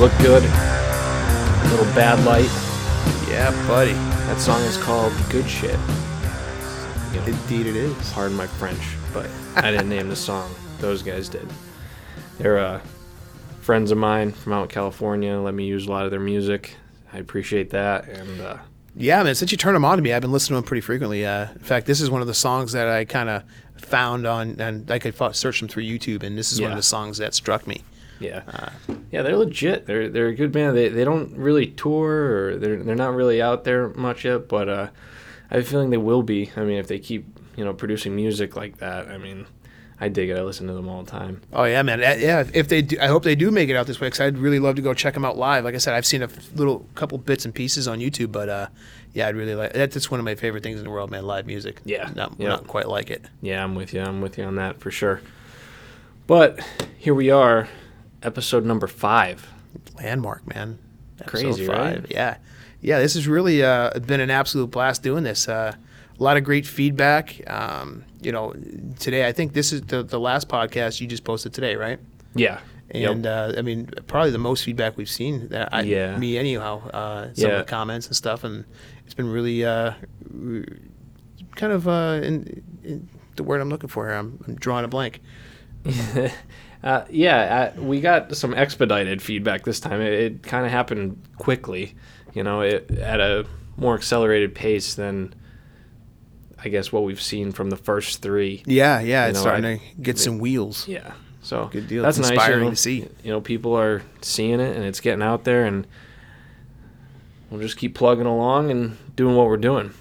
look good. A little bad light. Yeah, buddy. That song is called Good Shit. You know, Indeed, it is. pardon my French, but I didn't name the song. Those guys did. They're uh, friends of mine from out in California. Let me use a lot of their music. I appreciate that. And uh, Yeah, man. Since you turned them on to me, I've been listening to them pretty frequently. Uh, in fact, this is one of the songs that I kind of found on, and I could search them through YouTube, and this is one Yeah. of the songs that struck me. yeah, yeah, they're legit. They're they're a good band. They they don't really tour or they're they're not really out there much yet, but uh, I have a feeling they will be. I mean, if they keep you know producing music like that, I mean, I dig it. I listen to them all the time. Oh yeah, man. Uh, Yeah, if they, do, I hope they do make it out this way because I'd really love to go check them out live. Like I said, I've seen a little couple bits and pieces on YouTube, but uh, yeah, I'd really like. That's one of my favorite things in the world, man. Live music. Yeah, not, yeah. not quite like it. Yeah, I'm with you. I'm with you on that for sure. But here we are, episode number five. Landmark, man. Episode Crazy, right? Yeah, yeah. This has really uh, been an absolute blast doing this. Uh, a lot of great feedback. Um, you know, today I think this is the the last podcast you just posted today, right? Yeah. And uh, I mean, probably the most feedback we've seen. That I, Yeah. Me anyhow. Uh, some Yeah. of the comments and stuff, and it's been really uh, kind of uh, in, in the word I'm looking for here. I'm, I'm drawing a blank. uh, yeah, uh, we got some expedited feedback this time. It, it kind of happened quickly, you know, it, at a more accelerated pace than I guess what we've seen from the first three. Yeah, yeah. You It's know, starting I- to get some wheels. Yeah. So Good deal. That's It's nice, inspiring you know, to see. You know, people are seeing it and it's getting out there, and we'll just keep plugging along and doing what we're doing.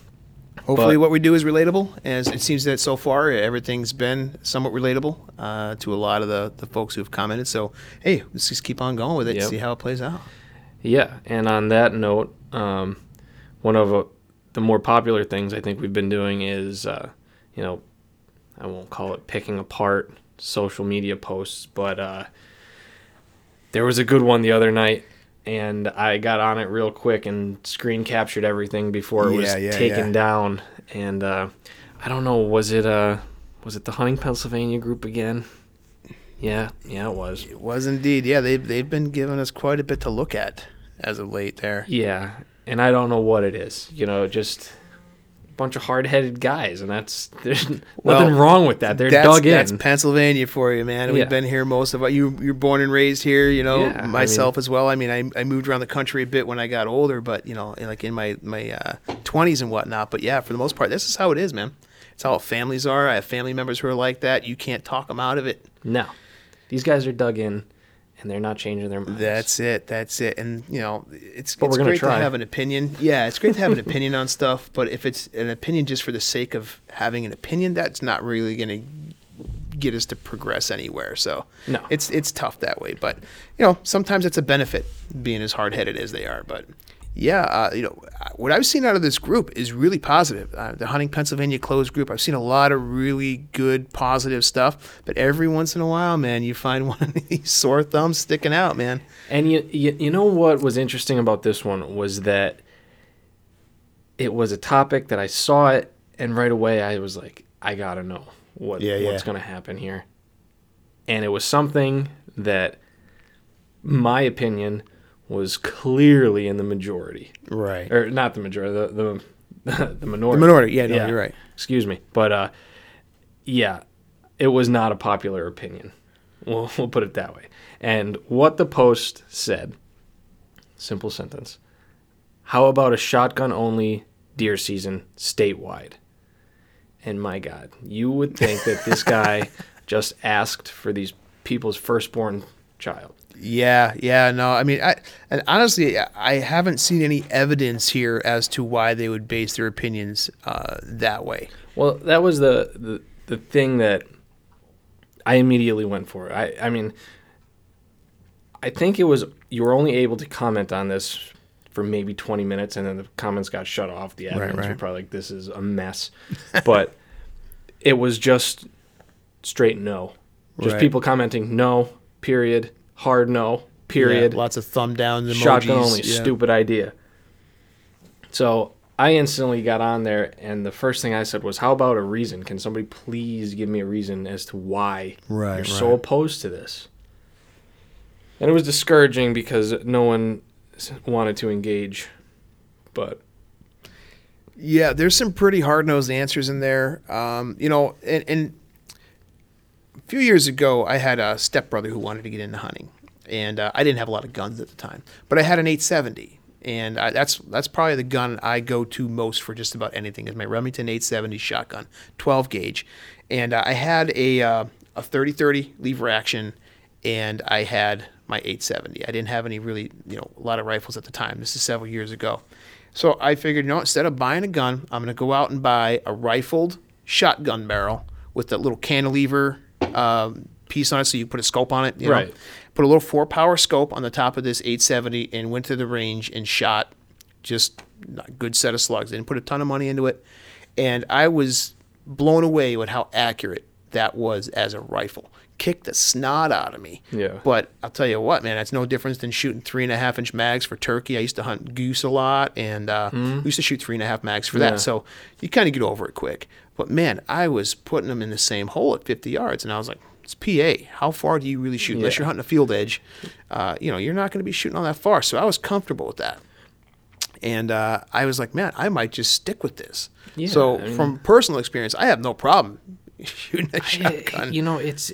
Hopefully, But- what we do is relatable, as it seems that so far everything's been somewhat relatable uh, to a lot of the, the folks who've commented. So, hey, let's just keep on going with it, Yep. see how it plays out. Yeah, and on that note, um, one of uh, the more popular things I think we've been doing is, uh, you know, I won't call it picking apart social media posts, but uh, there was a good one the other night, and I got on it real quick and screen captured everything before it was Yeah, yeah, taken yeah. down. And uh, I don't know, was it uh, was it the Hunting Pennsylvania group again? Yeah, yeah, it was. It was indeed, yeah. They've they've been giving us quite a bit to look at as of late. There, Yeah, and I don't know what it is. You know, just a bunch of hard-headed guys, and that's there's Well, nothing wrong with that. They're that's, dug in. That's Pennsylvania for you, man. We've been here most of. You you're born and raised here, you know. Yeah, I myself as well. I mean, I, I moved around the country a bit when I got older, but you know, like in my my uh, 20s and whatnot. But yeah, for the most part, this is how it is, man. It's how families are. I have family members who are like that. You can't talk them out of it. no, these guys are dug in, and they're not changing their minds. That's it. That's it. And you know, it's But it's great try. to have an opinion. Yeah, it's great to have an opinion on stuff. But if it's an opinion just for the sake of having an opinion, that's not really going to get us to progress anywhere. So No. it's it's tough that way. But you know, sometimes it's a benefit being as hard headed as they are. But yeah, uh, you know, what I've seen out of this group is really positive. Uh, the Hunting Pennsylvania closed group, I've seen a lot of really good, positive stuff. But every once in a while, man, you find one of these sore thumbs sticking out, man. And you, you you know what was interesting about this one was that it was a topic that I saw it, and right away I was like, I gotta know what Yeah, what's yeah. gonna happen here. And it was something that, my opinion, was clearly in the majority. Right. or not the majority, the the, the minority. The minority. Yeah, no, you're right. Excuse me, but uh, yeah, it was not a popular opinion. We'll we'll put it that way. And what the post said, simple sentence: How about a shotgun only deer season statewide? And my God, you would think that this guy just asked for these people's firstborn child. Yeah, yeah, no. I mean, I and honestly, I haven't seen any evidence here as to why they would base their opinions uh, that way. Well, that was the, the the thing that I immediately went for. I I mean, I think it was you were only able to comment on this for maybe 20 minutes, and then the comments got shut off. The admins Right, were probably like, "This is a mess," but it was just straight no. Just Right. people commenting no, period, hard no, period Yeah, lots of thumb downs, emojis. shotgun only yeah. stupid idea so i instantly got on there and the first thing i said was how about a reason can somebody please give me a reason as to why Right, you're so opposed to this and it was discouraging because no one wanted to engage. But Yeah, there's some pretty hard nosed answers in there. Um, you know, and, and a few years ago, I had a stepbrother who wanted to get into hunting, and uh, I didn't have a lot of guns at the time, but I had an 870, and I, that's that's probably the gun I go to most for just about anything. Is my Remington 870 shotgun, 12 gauge, and uh, I had a uh, a 30-30 lever action, and I had my 870. I didn't have any really you know a lot of rifles at the time. This is several years ago. So I figured, you know, instead of buying a gun, I'm going to go out and buy a rifled shotgun barrel with that little cantilever um, piece on it, so you put a scope on it. You know? Right. Put a little four power scope on the top of this 870 and went to the range and shot just a good set of slugs. Didn't put a ton of money into it, and I was blown away with how accurate that was as a rifle. Kicked the snot out of me. Yeah. But I'll tell you what, man, that's no difference than shooting three and a half inch mags for turkey. I used to hunt goose a lot, and uh, we used to shoot three and a half mags for. Yeah. that. So you kind of get over it quick. But man, I was putting them in the same hole at 50 yards, and I was like, it's PA. How far do you really shoot? Unless Yeah. you're hunting a field edge, uh, you know, you're not going to be shooting all that far. So I was comfortable with that. And uh, I was like, man, I might just stick with this. Yeah, so I mean- from personal experience, I have no problem shooting a I- shotgun. you know, it's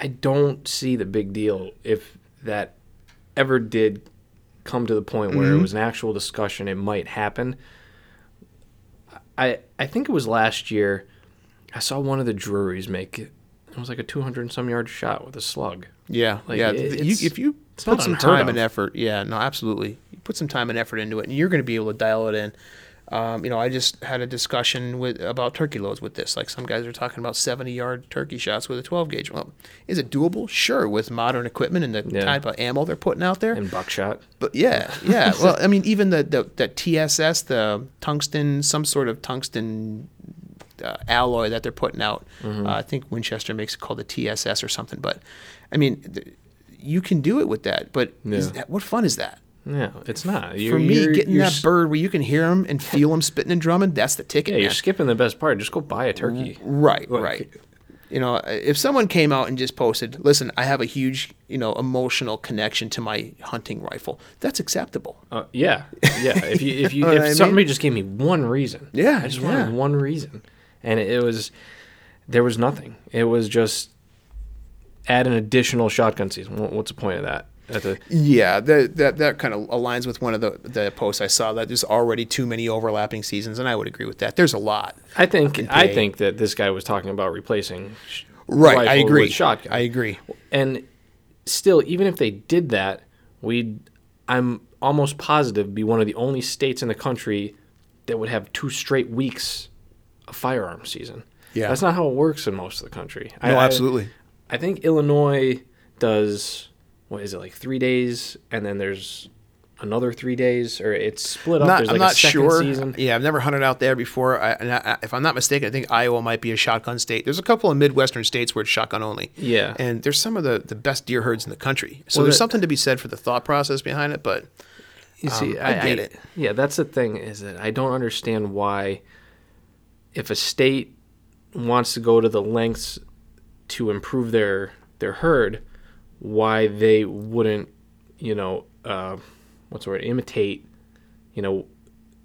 I don't see the big deal if that ever did come to the point where it was an actual discussion. It might happen. I I think it was last year. I saw one of the Drurys make it. It was like a 200 and some yard shot with a slug. Yeah, Like, yeah. it- you, if you put some time of. and effort, yeah, no, absolutely. You put some time and effort into it, and you're going to be able to dial it in. Um, you know, I just had a discussion with about turkey loads with this. Like some guys are talking about 70 yard turkey shots with a 12 gauge. Well, is it doable? Sure, with modern equipment and the Yeah. type of ammo they're putting out there. And buckshot. But yeah, yeah. well, I mean, even the the, TSS, the tungsten, some sort of tungsten uh, alloy that they're putting out. Mm-hmm. Uh, I think Winchester makes it called the TSS or something. But I mean, th- you can do it with that. But is Yeah. that, what fun is that? Yeah, it's not. For You're, me, you're- getting that bird where you can hear him and feel him spitting and drumming, that's the ticket. Yeah, you're skipping the best part. Just go buy a turkey. Right, Like- right. You know, if someone came out and just posted, "Listen, I have a huge, you know, emotional connection to my hunting rifle," that's acceptable. Uh, yeah, yeah. If you if you what if I mean? somebody just gave me one reason, Yeah, I just yeah. wanted one reason, and it was there was nothing. It was just add an additional shotgun season. What's the point of that? At the, Yeah, that that that kind of aligns with one of the the posts I saw that there's already too many overlapping seasons, and I would agree with that. There's a lot. I think I think that this guy was talking about replacing Right, I agree. with shotgun. I agree. and still, even if they did that, we'd I'm almost positive be one of the only states in the country that would have two straight weeks of firearm season. Yeah. that's not how it works in most of the country. No, I, I- absolutely. I think Illinois does what is it like three days, and then there's another three days, or it's split up. Not, there's I'm like not a second sure. season. Yeah, I've never hunted out there before. I, and I, if I'm not mistaken, I think Iowa might be a shotgun state. There's a couple of Midwestern states where it's shotgun only. Yeah. And there's some of the, the best deer herds in the country. So Well, there's that- something to be said for the thought process behind it. But You see, Um, I get it. Yeah, that's the thing is that I don't understand why, if a state wants to go to the lengths to improve their their herd, why they wouldn't, you know, uh, what's the word, imitate, you know,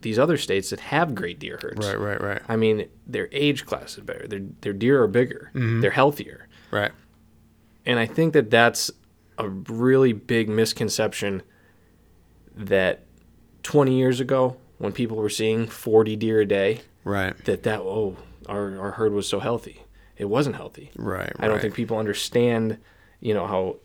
these other states that have great deer herds. right, right, right. I mean, their age class is better. Their their deer are bigger. Mm-hmm. They're healthier. right. And I think that that's a really big misconception that 20 years ago, when people were seeing 40 deer a day, Right. that that oh our, our herd was so healthy. It wasn't healthy. Right. I don't right. think people understand, you know, how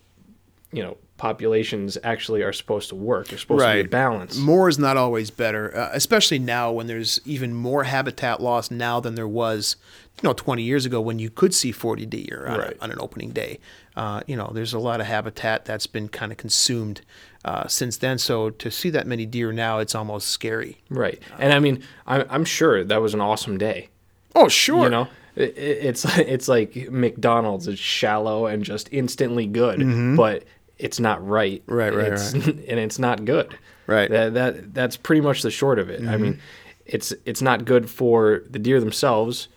you know populations actually are supposed to work. They're supposed to be a balance. More is not always better, uh, especially now when there's even more habitat loss now than there was, you know, 20 years ago when you could see 40 deer on, Right. a, on an opening day. Uh, you know, there's a lot of habitat that's been kind of consumed uh, since then. So to see that many deer now, it's almost scary. Right. And I mean, I'm, I'm sure that was an awesome day. Oh, sure. You know, it's it's like McDonald's. It's shallow and just instantly good, but it's not right. Mm-hmm. Right, right, it's, And it's not good. Right. Mm-hmm. That that that's pretty much the short of it. I mean, it's it's not good for the deer themselves,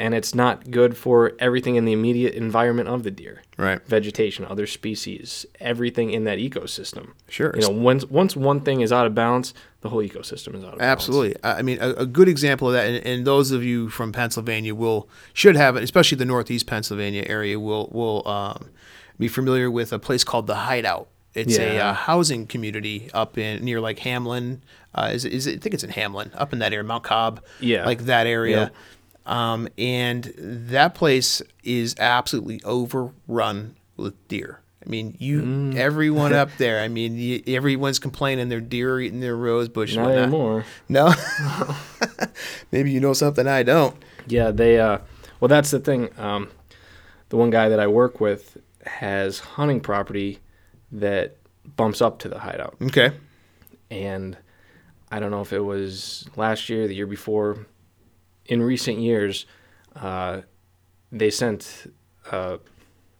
and it's not good for everything in the immediate environment of the deer. Right. Vegetation, other species, everything in that ecosystem. Sure. You know, once once one thing is out of balance, the whole ecosystem is out of balance. Absolutely. I mean, a, a good example of that, and, and those of you from Pennsylvania will should have it, especially the Northeast Pennsylvania area, will will um, be familiar with a place called the Hideout. It's a uh, housing community up in near like Hamlin. Uh, is, is it, I think it's in Hamlin, up in that area, Mount Cobb. Yeah. like that area. Yep. Um, and that place is absolutely overrun with deer. I mean, you Mm. everyone up there. I mean, you, everyone's complaining their deer are eating their rose bush. Not whatnot. anymore. No. Maybe you know something I don't. Yeah, they. Uh, well, that's the thing. Um, the one guy that I work with has hunting property that bumps up to the hideout, Okay. and I don't know if it was last year, the year before. In recent years, uh, they sent uh,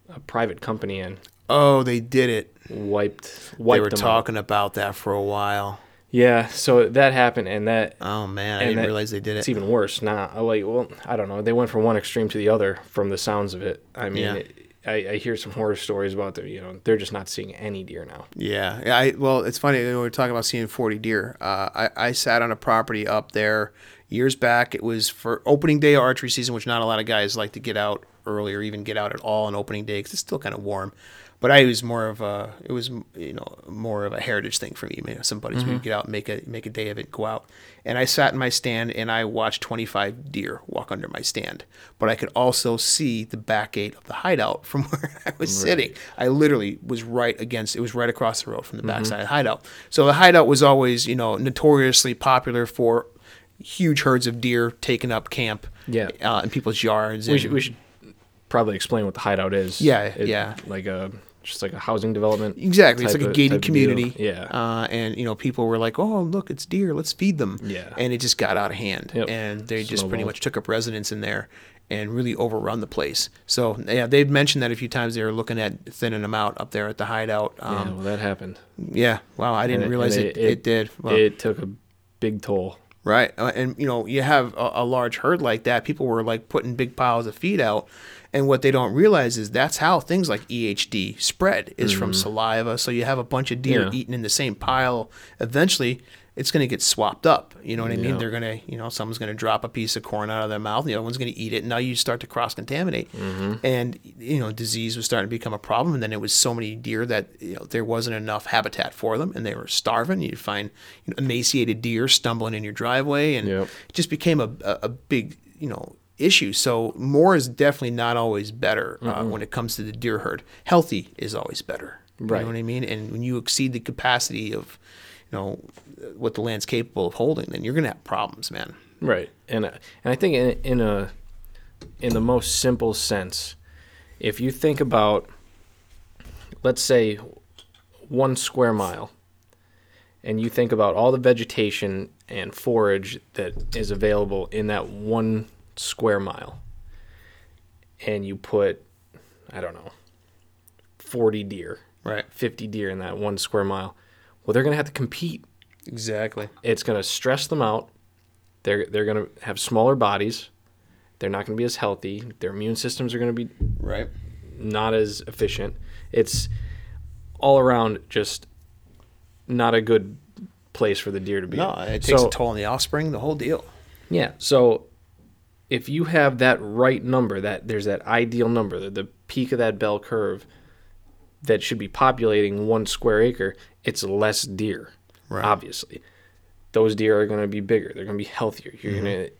a private company in, Oh, they did it. wiped, They were them out. talking about that for a while. Yeah, so that happened, and that Oh man, I didn't that- realize they did it. It's even worse now. Like, well, I don't know. They went from one extreme to the other from the sounds of it. I mean, Yeah. it, I, I hear some horror stories about them. You know, they're just not seeing any deer now. Yeah, I well, it's funny when we're talking about seeing 40 deer. Uh, I I sat on a property up there years back. It was for opening day of archery season, which not a lot of guys like to get out early or even get out at all on opening day because it's still kind of warm. But I was more of a it was you know more of a heritage thing for me. You know, some buddies would mm-hmm. get out and make a make a day of it, go out. And I sat in my stand and I watched 25 deer walk under my stand. But I could also see the back gate of the hideout from where I was sitting. I literally was right against. It was right across the road from the mm-hmm. backside of the hideout. So the hideout was always you know notoriously popular for huge herds of deer taking up camp. Yeah. Uh, in people's yards. We and- should, we should probably explain what the hideout is. Yeah, It- yeah. Like a just like a housing development. Exactly. It's like a gated type of deal. community. Yeah. Uh, and you know, people were like, "Oh, look, it's deer. Let's feed them." Yeah. And it just got out of hand, Yep. and they just pretty much took up residence in there and really overrun the place. So yeah, they've mentioned that a few times. They were looking at thinning them out up there at the hideout. yeah, Um, well, that happened. yeah. Wow, I didn't And realize and it, it. did. Well, It took a big toll. Right. Uh, and, you know, you have a, a large herd like that. People were like putting big piles of feed out. And what they don't realize is that's how things like EHD spread is from saliva. So you have a bunch of deer Mm-hmm. Yeah. eating in the same pile. Eventually, it's going to get swapped up. You know what I mean? Yeah. They're going to, you know, someone's going to drop a piece of corn out of their mouth. and The other one's going to eat it. And now you start to cross contaminate. Mm-hmm. And, you know, disease was starting to become a problem. And then it was so many deer that, you know, there wasn't enough habitat for them and they were starving. You'd find you know, emaciated deer stumbling in your driveway. And Yep. it just became a, a, a big, you know, issue. So more is definitely not always better uh, when it comes to the deer herd. Healthy is always better. You Right. know what I mean? And when you exceed the capacity of, you know, what the land's capable of holding, then you're going to have problems, man. Right, and and I think in in a in the most simple sense, if you think about, let's say, one square mile, and you think about all the vegetation and forage that is available in that one square mile, and you put, I don't know, forty deer, Right. fifty deer in that one square mile, well, they're gonna have to compete Exactly. it's going to stress them out. They're they're going to have smaller bodies. They're not going to be as healthy. Their immune systems are going to be Right. not as efficient. It's all around just not a good place for the deer to be. No, it takes So- a toll on the offspring, the whole deal. Yeah. So if you have that right number, that there's that ideal number, the, the peak of that bell curve that should be populating one square acre, it's less deer. Right. Obviously. Those deer are going to be bigger. They're going to be healthier. You're Mm-hmm. going to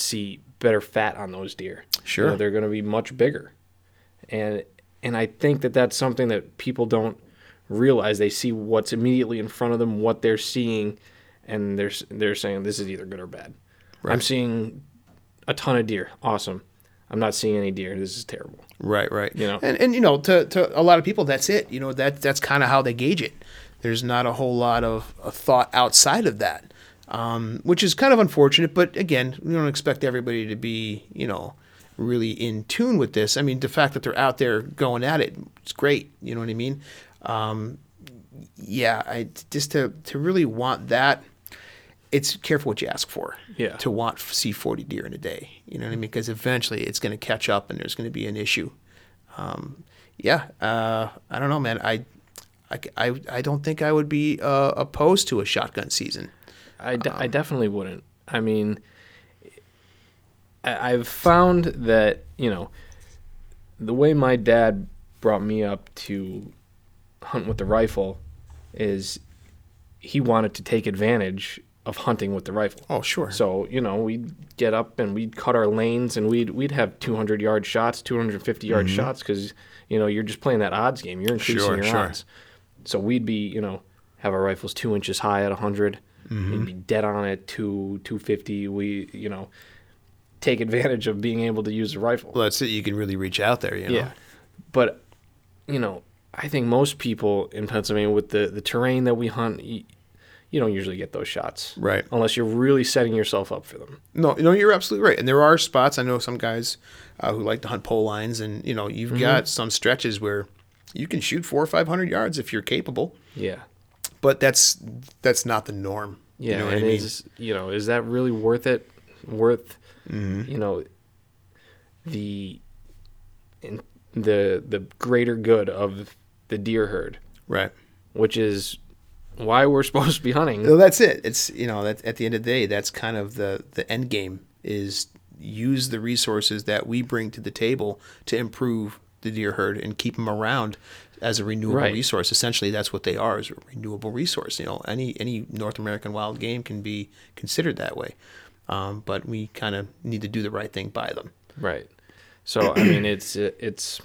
see better fat on those deer. You Sure. know, they're going to be much bigger. And and I think that that's something that people don't realize. They see what's immediately in front of them, what they're seeing, and they're they're saying this is either good or bad. I'm seeing a ton of deer. Awesome. I'm not seeing any deer. This is terrible. Right, right. You know? and and you know, to, to a lot of people, that's it. You know, that that's kind of how they gauge it. There's not a whole lot of, of thought outside of that, um, which is kind of unfortunate. But again, we don't expect everybody to be, you know, really in tune with this. I mean, the fact that they're out there going at it, it's great. You know what I mean? Um, yeah, I just to to really want that it's careful what you ask for. Yeah. To want see 40 deer in a day. You know what I mean? Because eventually it's going to catch up and there's going to be an issue. Um, yeah. Uh, I don't know, man. I, I, I, I don't think I would be uh, opposed to a shotgun season. I, de- I definitely wouldn't. I mean, I- I've found that you know the way my dad brought me up to hunt with the rifle is he wanted to take advantage of hunting with the rifle. Oh, sure. So you know we'd get up and we'd cut our lanes and we'd we'd have 200 yard shots, 250 yard shots because you know you're just playing that odds game. You're increasing Mm-hmm. Sure, your sure. odds. So we'd be you know have our rifles two inches high at 100. Mm-hmm. We'd be dead on at two 250. We you know take advantage of being able to use the rifle. well, that's it. You can really reach out there, you know? Yeah, but you know, I think most people in Pennsylvania with the the terrain that we hunt, you, you don't usually get those shots, Right. Unless you're really setting yourself up for them. No, no, you're absolutely right. And there are spots. I know some guys uh, who like to hunt pole lines, and you know, you've Mm-hmm. got some stretches where you can shoot four or five hundred yards if you're capable. Yeah, But that's that's not the norm. yeah, you know and I mean? is you know is that really worth it? Worth Mm-hmm. you know the in, the the greater good of the deer herd, right. which is why we're supposed to be hunting. So that's it. It's you know that at the end of the day, that's kind of the the end game is use the resources that we bring to the table to improve the deer herd and keep them around as a renewable Right. resource. Essentially, that's what they are: is a renewable resource. You know, any any North American wild game can be considered that way, um, but we kind of need to do the right thing by them. Right. So I mean, it's it's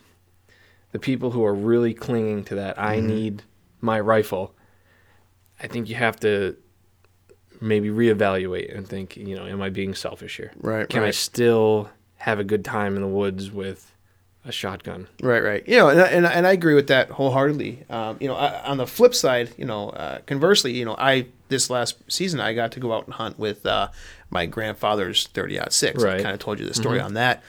the people who are really clinging to that. I Mm-hmm. need my rifle. I think you have to maybe reevaluate and think, you know, am I being selfish here? Right, Can I still have a good time in the woods with a shotgun? Right, right. You know, and, and, and I agree with that wholeheartedly. Um, you know, I, on the flip side, you know, uh, conversely, you know, I this last season I got to go out and hunt with uh, my grandfather's thirty six. I Right. kind of told you the story on that.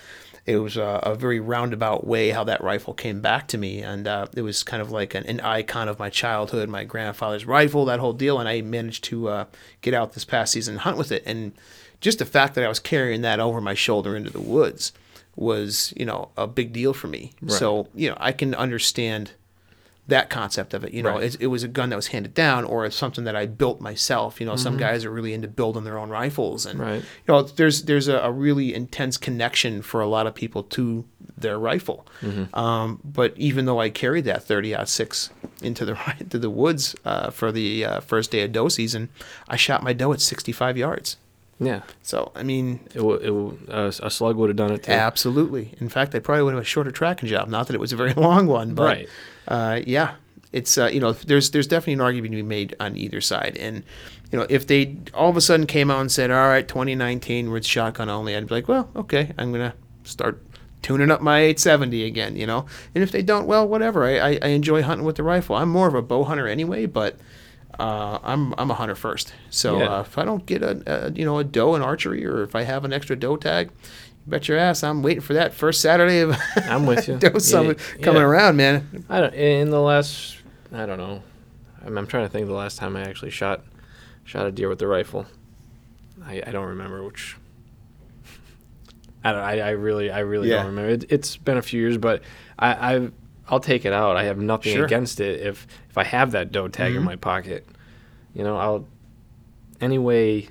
It was a, a very roundabout way how that rifle came back to me, and uh, it was kind of like an, an icon of my childhood, my grandfather's rifle, that whole deal. And I managed to uh, get out this past season and hunt with it, and just the fact that I was carrying that over my shoulder into the woods was, you know, a big deal for me. So, you know, I can understand that concept of it. You know, Right. it, it was a gun that was handed down, or it's something that I built myself. You know, some guys are really into building their own rifles, and Right. you know, there's there's a, a really intense connection for a lot of people to their rifle. Um, but even though I carried that 30 six into the into the woods uh, for the uh, first day of doe season, I shot my doe at 65 yards. Yeah. So I mean, It, w- it w- uh, a slug would have done it too. Absolutely. In fact, I probably would have a shorter tracking job. Not that it was a very long one, but Right. uh, yeah, it's uh, you know there's there's definitely an argument to be made on either side. And you know if they all of a sudden came out and said, all right, 2019 we're shotgun only, I'd be like, well, okay, I'm gonna start tuning up my 870 again, you know. And if they don't, well, whatever. I, I, I enjoy hunting with the rifle. I'm more of a bow hunter anyway, but. Uh, I'm I'm a hunter first, so Yeah. uh, if I don't get a, a you know a doe in archery, or if I have an extra doe tag, Bet your ass, I'm waiting for that first Saturday of I'm with you. Doe Summit Yeah, coming yeah. around, man. I don't. In the last, I don't know. I'm, I'm trying to think of the last time I actually shot shot a deer with the rifle. I, I don't remember which. I don't. I, I really I really don't remember. It, it's been a few years, but I I I'll take it out. I have nothing Sure. against it if if I have that doe tag in Mhm. my pocket. You know, I'll any way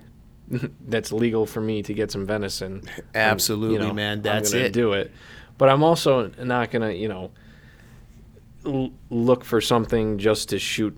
that's legal for me to get some venison. Absolutely, man. That's I'm gonna it. Do it. But I'm also not gonna, you know, l- look for something just to shoot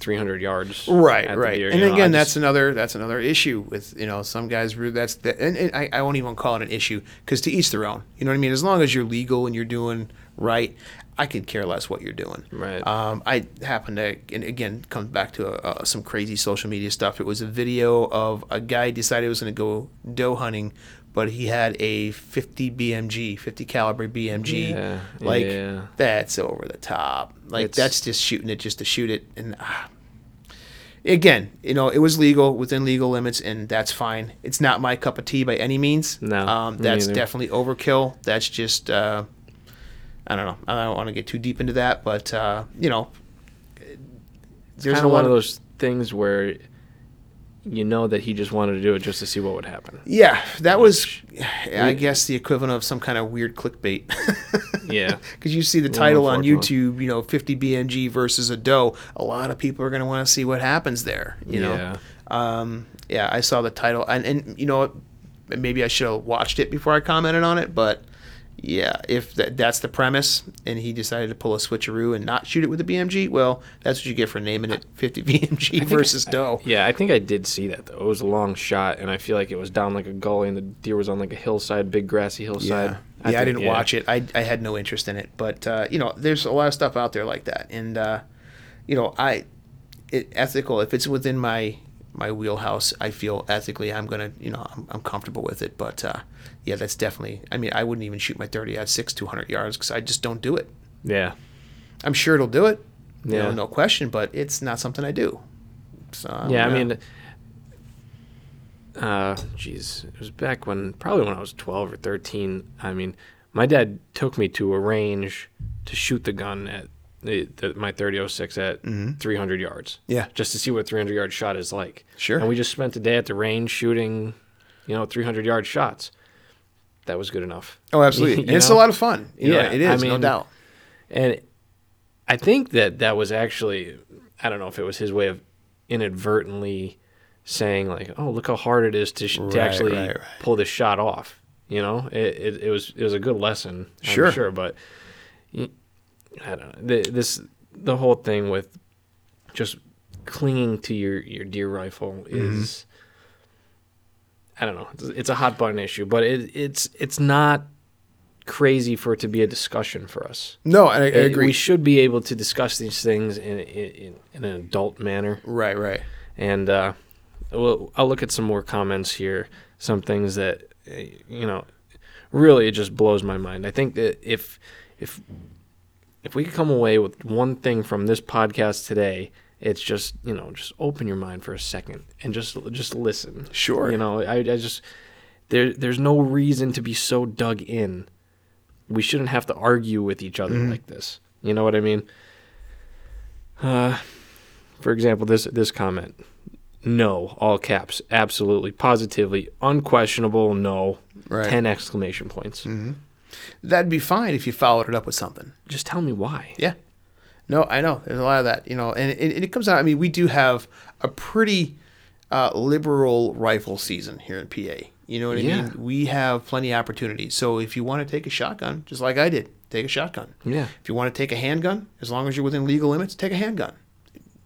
300 yards. Right, right. deer, and you know, again, just- that's another that's another issue with you know some guys. That's the, and, and I, I won't even call it an issue because to each their own. You know what I mean? As long as you're legal and you're doing right, I could care less what you're doing. Right. Um, I happened to, and again, comes back to uh, some crazy social media stuff. It was a video of a guy decided he was going to go doe hunting, but he had a 50 BMG, 50 caliber BMG. Yeah, like yeah. that's over the top. Like It's- that's just shooting it just to shoot it. And ah. again, you know, it was legal within legal limits, and that's fine. It's not my cup of tea by any means. No, um, that's neither. definitely overkill. That's just. Uh, I don't know. I don't want to get too deep into that, but uh, you know, It's there's kind of one of those things where you know that he just wanted to do it just to see what would happen. Yeah, that was, I guess, the equivalent of some kind of weird clickbait. Yeah. Because you see the title on. YouTube, you know, 50 BMG versus a doe. A lot of people are going to want to see what happens there. You know, Yeah. um, yeah, I saw the title, and and you know, maybe I should have watched it before I commented on it, but yeah, if that, that's the premise, and he decided to pull a switcheroo and not shoot it with a BMG, well, that's what you get for naming it 50 BMG versus doe. Yeah, I think I did see that though. It was a long shot, and I feel like it was down like a gully, and the deer was on like a hillside, big grassy hillside. Yeah, yeah, I, didn't watch it. I, I had no interest in it, but uh, you know, there's a lot of stuff out there like that, and uh, you know, I it, ethical if it's within my my wheelhouse, I feel ethically I'm gonna you know I'm, I'm comfortable with it. But uh, yeah, that's definitely. I mean, I wouldn't even shoot my 30 at six 200 yards because I just don't do it. Yeah. I'm sure it'll do it, you know, Yeah. no question, but it's not something I do. So I'm Yeah, I mean, uh, jeez, it was back when probably when I was twelve or thirteen. I mean, my dad took me to a range to shoot the gun at the, the, my thirty oh six at three hundred yards. Mm-hmm. Yeah. just to see what three hundred yard shot is like. Sure. and we just spent the day at the range shooting, you know, three hundred yard shots. That was good enough. oh, absolutely, and it's a lot of fun. You know, Yeah, it is, I no doubt. And I think that that was actually, I don't know if it was his way of inadvertently saying like, "Oh, look how hard it is to, sh- Right, to actually right, right. pull this shot off." You know, it, it, it was it was a good lesson, Sure. I'm sure. But I don't know the, this the whole thing with just clinging to your your deer rifle Mm-hmm. is. I don't know. It's, a hot button issue, but it, it's it's not crazy for it to be a discussion for us. No, I, I agree. We should be able to discuss these things in, in, in an adult manner. right, right. And uh, we'll, I'll look at some more comments here. Some things that, uh, you know, really it just blows my mind. I think that if if if we could come away with one thing from this podcast today, it's just you know just open your mind for a second and just just listen. Sure. You know, I, I just there there's no reason to be so dug in. We shouldn't have to argue with each other like this. You know what I mean? Uh, for example, this this comment. No, all caps, absolutely, positively, unquestionable. No, Right. ten exclamation points. That'd be fine if you followed it up with something. Just tell me why. Yeah. No, I know. There's a lot of that, you know, and it, and it comes out. I mean, we do have a pretty uh, liberal rifle season here in PA. You know what I Yeah. mean? We have plenty of opportunities. So if you want to take a shotgun, just like I did, take a shotgun. Yeah. If you want to take a handgun, as long as you're within legal limits, take a handgun.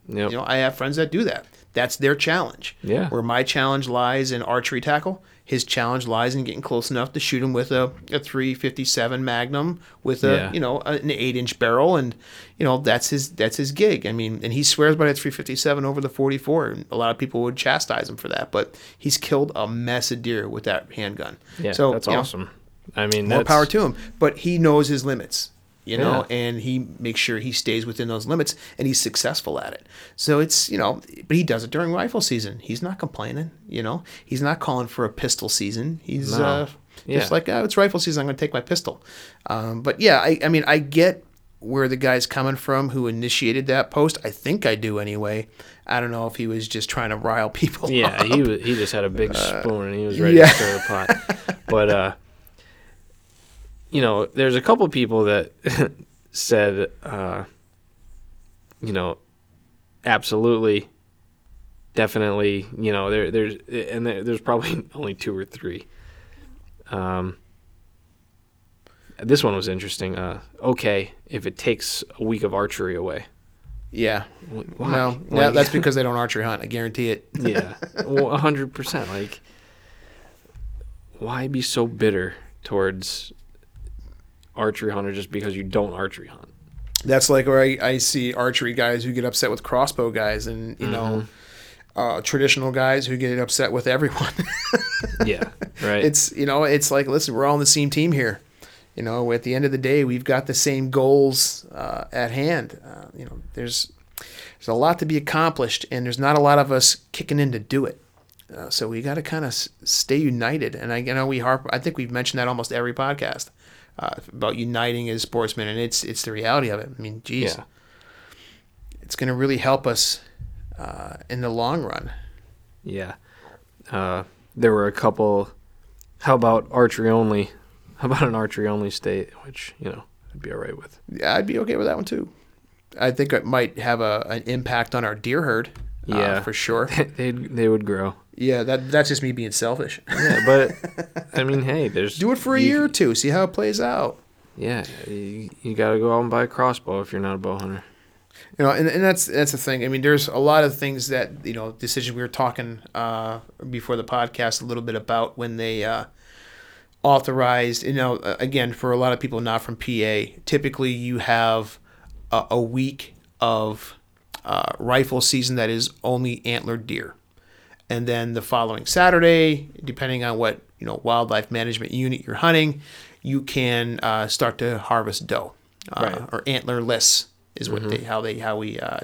Yep. You know, I have friends that do that. That's their challenge. Yeah. Where my challenge lies in archery tackle, his challenge lies in getting close enough to shoot him with a, a 357 Magnum with a Yeah. you know an eight inch barrel, and you know that's his that's his gig. I mean, and he swears by that 357 over the 44. And a lot of people would chastise him for that, but he's killed a mess of deer with that handgun. Yeah, so that's you know, awesome. I mean, more that's, power to him. But he knows his limits, you know, Yeah. and he makes sure he stays within those limits and he's successful at it. So it's, you know, but he does it during rifle season. He's not complaining, you know, he's not calling for a pistol season. He's No. uh, Yeah. just like, oh, it's rifle season. I'm going to take my pistol. Um, but yeah, I, I mean, I get where the guy's coming from who initiated that post. I think I do anyway. I don't know if he was just trying to rile people. Yeah, up. he was, he just had a big spoon and he was ready yeah. to stir the pot. But uh, you know, there's a couple people that said, uh, you know, absolutely, definitely. You know, there there's and there, there's probably only two or three. Um, this one was interesting. Uh, okay, if it takes a week of archery away. Yeah. Wh- Why? No, Like- no, that's because they don't archery hunt. I guarantee it. yeah, hundred percent. Like, why be so bitter towards archery hunter just because you don't archery hunt? That's like where I, I see archery guys who get upset with crossbow guys, and you know, uh, traditional guys who get upset with everyone. Yeah, right. it's you know, it's like listen, we're all on the same team here. You know, at the end of the day, we've got the same goals uh, at hand. Uh, you know, there's there's a lot to be accomplished, and there's not a lot of us kicking in to do it. Uh, so we got to kind of s- stay united. And I you know we harp. I think we've mentioned that almost every podcast uh, about uniting as sportsmen, and it's it's the reality of it. I mean, geez, yeah, it's going to really help us uh, in the long run. Yeah. Uh, there were a couple. How about archery only? How about an archery only state, which you know I'd be all right with. Yeah, I'd be okay with that one too. I think it might have a an impact on our deer herd. uh, Yeah. for sure. they they would grow. Yeah, that that's just me being selfish. Yeah, but I mean, hey, there's Do it for a you- year or two, see how it plays out. Yeah, you, you got to go out and buy a crossbow if you're not a bow hunter. You know, and, and that's that's the thing. I mean, there's a lot of things that you know decisions we were talking uh, before the podcast a little bit about when they uh, authorized. You know, again, for a lot of people not from PA, typically you have a, a week of uh, rifle season that is only antlered deer, and then the following Saturday, depending on what you know wildlife management unit you're hunting, you can uh, start to harvest doe uh, Right. or antlerless is what they how they how we uh,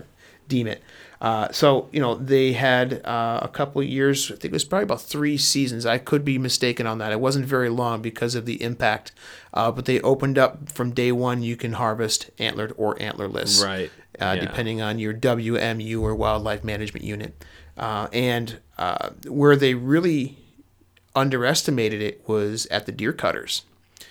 deem it. Uh, so you know they had uh, a couple years. I think it was probably about three seasons. I could be mistaken on that. It wasn't very long because of the impact. Uh, but they opened up from day one. You can harvest antlered or antlerless, Right. Uh, Yeah. Depending on your WMU or wildlife management unit, uh, and uh, where they really underestimated it was at the deer cutters.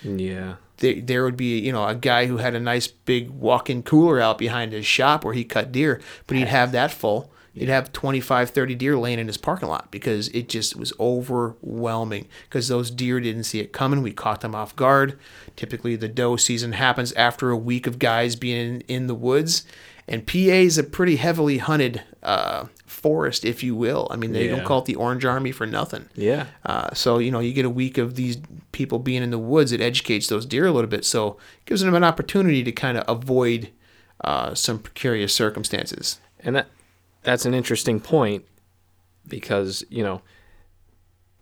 Yeah. there, there would be you know a guy who had a nice big walk-in cooler out behind his shop where he cut deer but he'd have that full. He'd have 25 30 deer laying in his parking lot because it just was overwhelming because those deer didn't see it coming. We caught them off guard. Typically the doe season happens after a week of guys being in, in the woods. And PA is a pretty heavily hunted uh, forest, if you will. I mean, they Yeah. don't call it the Orange Army for nothing. Yeah. Uh, so you know, you get a week of these people being in the woods. It educates those deer a little bit, so it gives them an opportunity to kind of avoid uh, some precarious circumstances. And that that's an interesting point because, you know,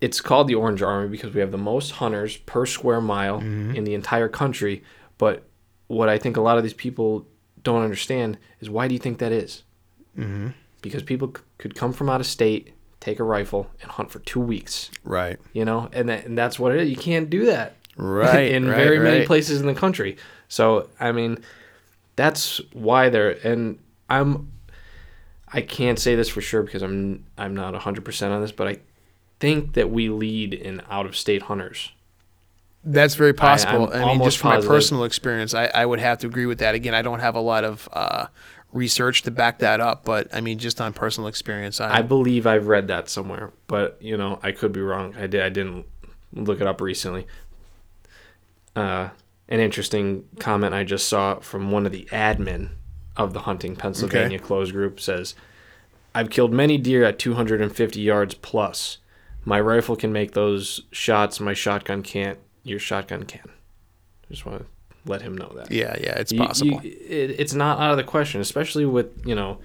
it's called the Orange Army because we have the most hunters per square mile in the entire country. But what I think a lot of these people don't understand is why do you think that is? Mm-hmm. Because people c- could come from out of state, take a rifle, and hunt for two weeks. Right. You know, and that, and that's what it is. You can't do that Right. in right, very many places in the country. So I mean, that's why they're and I'm I can't say this for sure because I'm I'm not 100% on this, but I think that we lead in out of state hunters. That's very possible. I'm I, mean, just from my personal experience, I, I would have to agree with that. Again, I don't have a lot of uh, research to back that up, but I mean, just on personal experience, I, I believe I've read that somewhere, but you know, I could be wrong. I did I didn't look it up recently. Uh an interesting comment I just saw from one of the admin of the Hunting Pennsylvania closed group says, I've killed many deer at 250 yards plus. My rifle can make those shots, my shotgun can't. Your shotgun can. Just want to let him know that. yeah, yeah, it's You- possible. you- it, it's not out of the question, especially with you know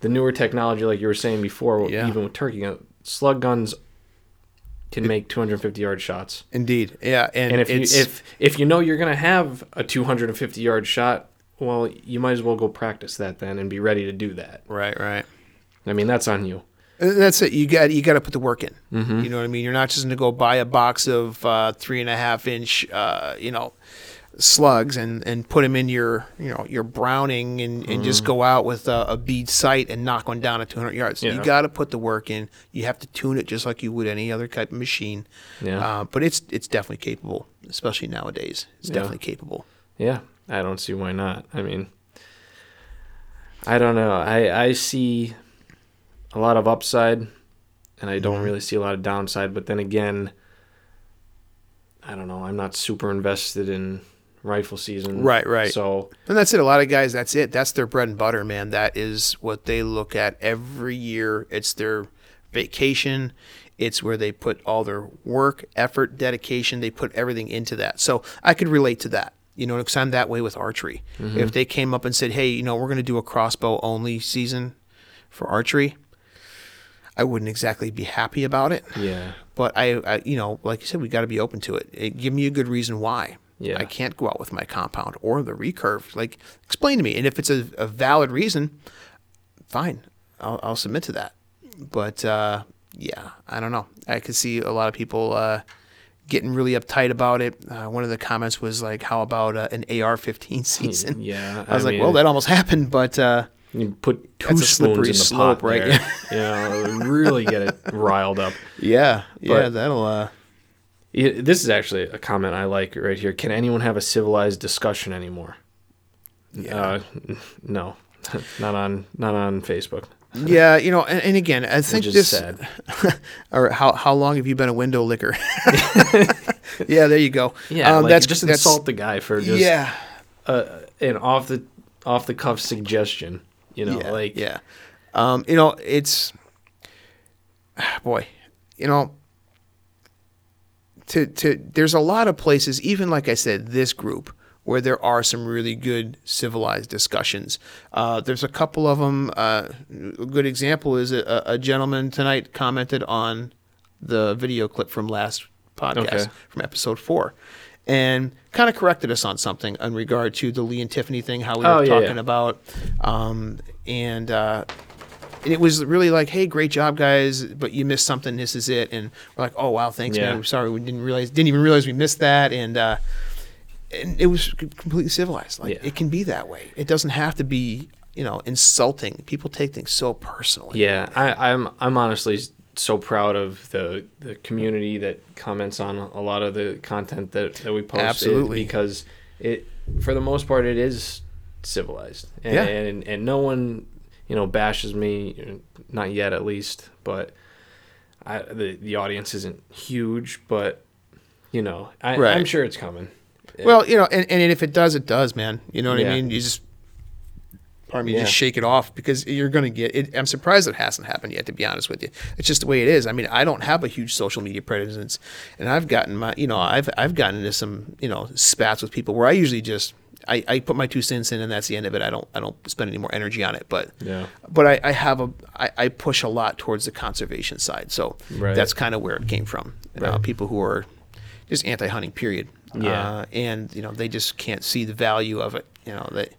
the newer technology, like you were saying before. Yeah. Even with turkey gun, slug guns can make 250 yard shots. Indeed, yeah, and, And if you if if you know you're gonna have a 250 yard shot, well, you might as well go practice that then and be ready to do that. right, right. I mean, that's on you. And That's it. You got you got to put the work in. Mm-hmm. You know what I mean. You're not just going to go buy a box of uh, three and a half inch, uh, you know, slugs and and put them in your you know your Browning and, and just go out with a, a bead sight and knock one down at 200 yards. Yeah. You got to put the work in. You have to tune it just like you would any other type of machine. Yeah. Uh, but it's it's definitely capable, especially nowadays. It's Yeah. definitely capable. Yeah, I don't see why not. I mean, I don't know. I I see a lot of upside, and I don't really see a lot of downside. But then again, I don't know. I'm not super invested in rifle season. Right, right. So And that's it. A lot of guys, that's it. That's their bread and butter, man. That is what they look at every year. It's their vacation. It's where they put all their work, effort, dedication. They put everything into that. So I could relate to that. You know, because I'm that way with archery. Mm-hmm. If they came up and said, "Hey, you know, we're going to do a crossbow only season for archery," I wouldn't exactly be happy about it. yeah, But I, I you know, like you said, we got to be open to it. it. Give me a good reason why. Yeah. I can't go out with my compound or the recurve. Like, explain to me. And if it's a, a valid reason, fine, I'll, I'll submit to that. But uh, yeah, I don't know. I could see a lot of people uh, getting really uptight about it. Uh, one of the comments was like, "How about uh, an AR-15 season?" yeah. I was like, mean, "Well, that almost happened." But uh, You put two That's a spoons slippery in the slope, pot, right? there. know, really get it riled up. Yeah, yeah, that'll. Yeah, This is actually a comment I like right here. Can anyone have a civilized discussion anymore? Yeah. Uh, no, not on not on Facebook. yeah, you know, and, and again, I think Which is this. sad. or how how long have you been a window licker? yeah, there you go. Yeah, Um, like, that's just that's, insult the guy for just yeah, uh, an off the off the cuff suggestion. You know, yeah, like yeah. Um, you know, it's boy, you know, to to there's a lot of places, even like I said, this group where there are some really good civilized discussions. Uh, there's a couple of them. Uh, a good example is a, a gentleman tonight commented on the video clip from last podcast Okay. from episode four. And kind of corrected us on something in regard to the Lee and Tiffany thing, how we Oh, were yeah, talking yeah. about, um, and uh, and it was really like, "Hey, great job, guys!" But you missed something. This is it, and we're like, "Oh wow, thanks, Yeah. man. We're sorry, we didn't realize, didn't even realize we missed that." And uh, and it was completely civilized. Like Yeah. it can be that way. It doesn't have to be, you know, insulting. People take things so personally. Yeah, I, I'm I'm honestly so proud of the the community that comments on a lot of the content that, that we post. Absolutely. because it for the most part it is civilized, and, Yeah. and and no one you know bashes me, not yet at least, but I, the the audience isn't huge, but you know I, Right. I'm sure it's coming. Well, you know, and, and if it does, it does, man. You know what Yeah. I mean? You just, pardon me, Yeah. just shake it off because you're going to get it. I'm surprised it hasn't happened yet, to be honest with you. It's just the way it is. I mean, I don't have a huge social media presence, and I've gotten my, you know, I've I've gotten into some, you know, spats with people where I usually just. I, I put my two cents in and that's the end of it. I don't I don't spend any more energy on it. But Yeah. but I, I have a I, I push a lot towards the conservation side. So Right. that's kind of where it came from. Uh, Right. people who are just anti-hunting, period. Yeah. Uh, and you know they just can't see the value of it. You know that,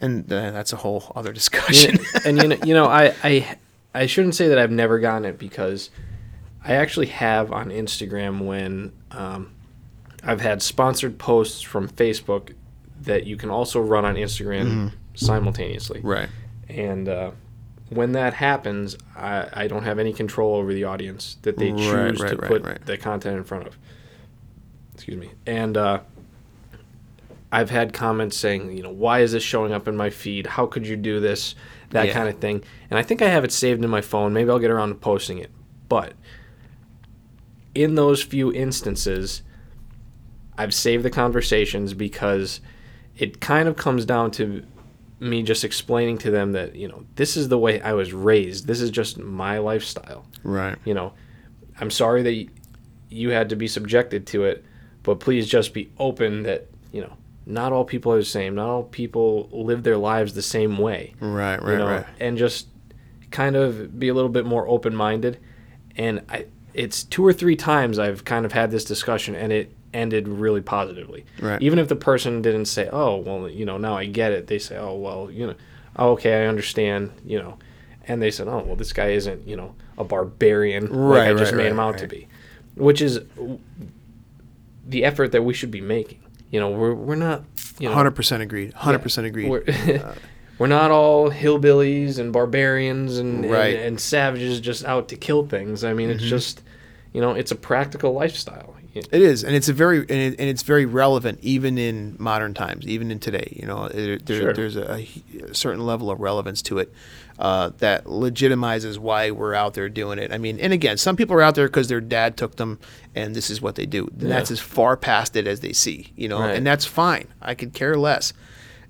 and uh, that's a whole other discussion. Yeah, and you know, you know, I, I, I shouldn't say that I've never gotten it because I actually have on Instagram when um, I've had sponsored posts from Facebook that you can also run on Instagram simultaneously. right. And uh, when that happens, I, I don't have any control over the audience that they Right, choose right, to right, put right. the content in front of. Excuse me. And uh, I've had comments saying, you know, why is this showing up in my feed? How could you do this? That Yeah. kind of thing. And I think I have it saved in my phone. Maybe I'll get around to posting it. But in those few instances, I've saved the conversations because it kind of comes down to me just explaining to them that, you know, this is the way I was raised. This is just my lifestyle. Right. You know, I'm sorry that you had to be subjected to it, but please just be open that, you know, not all people are the same. Not all people live their lives the same way Right. Right. you know, right. and just kind of be a little bit more open minded. And I, it's two or three times I've kind of had this discussion, and it ended really positively. Right. Even if the person didn't say, "Oh, well, you know, now I get it," they say, "Oh, well, you know, oh, okay, I understand," you know, and they said, "Oh, well, this guy isn't, you know, a barbarian Right, like I just right, made right, him out to be," which is the effort that we should be making. You know, we're we're not, you know, Hundred percent agreed. Hundred percent agreed. we're, uh, we're not all hillbillies and barbarians and, and, and savages just out to kill things. I mean, it's mm-hmm. just, you know, it's a practical lifestyle. It is, and it's a very and, it, and it's very relevant even in modern times, even in today. You know, there, there- Sure. there's a, a certain level of relevance to it uh, that legitimizes why we're out there doing it. I mean, and again, some people are out there because their dad took them, and this is what they do. And that's as far past it as they see. You know, Right. and that's fine. I could care less.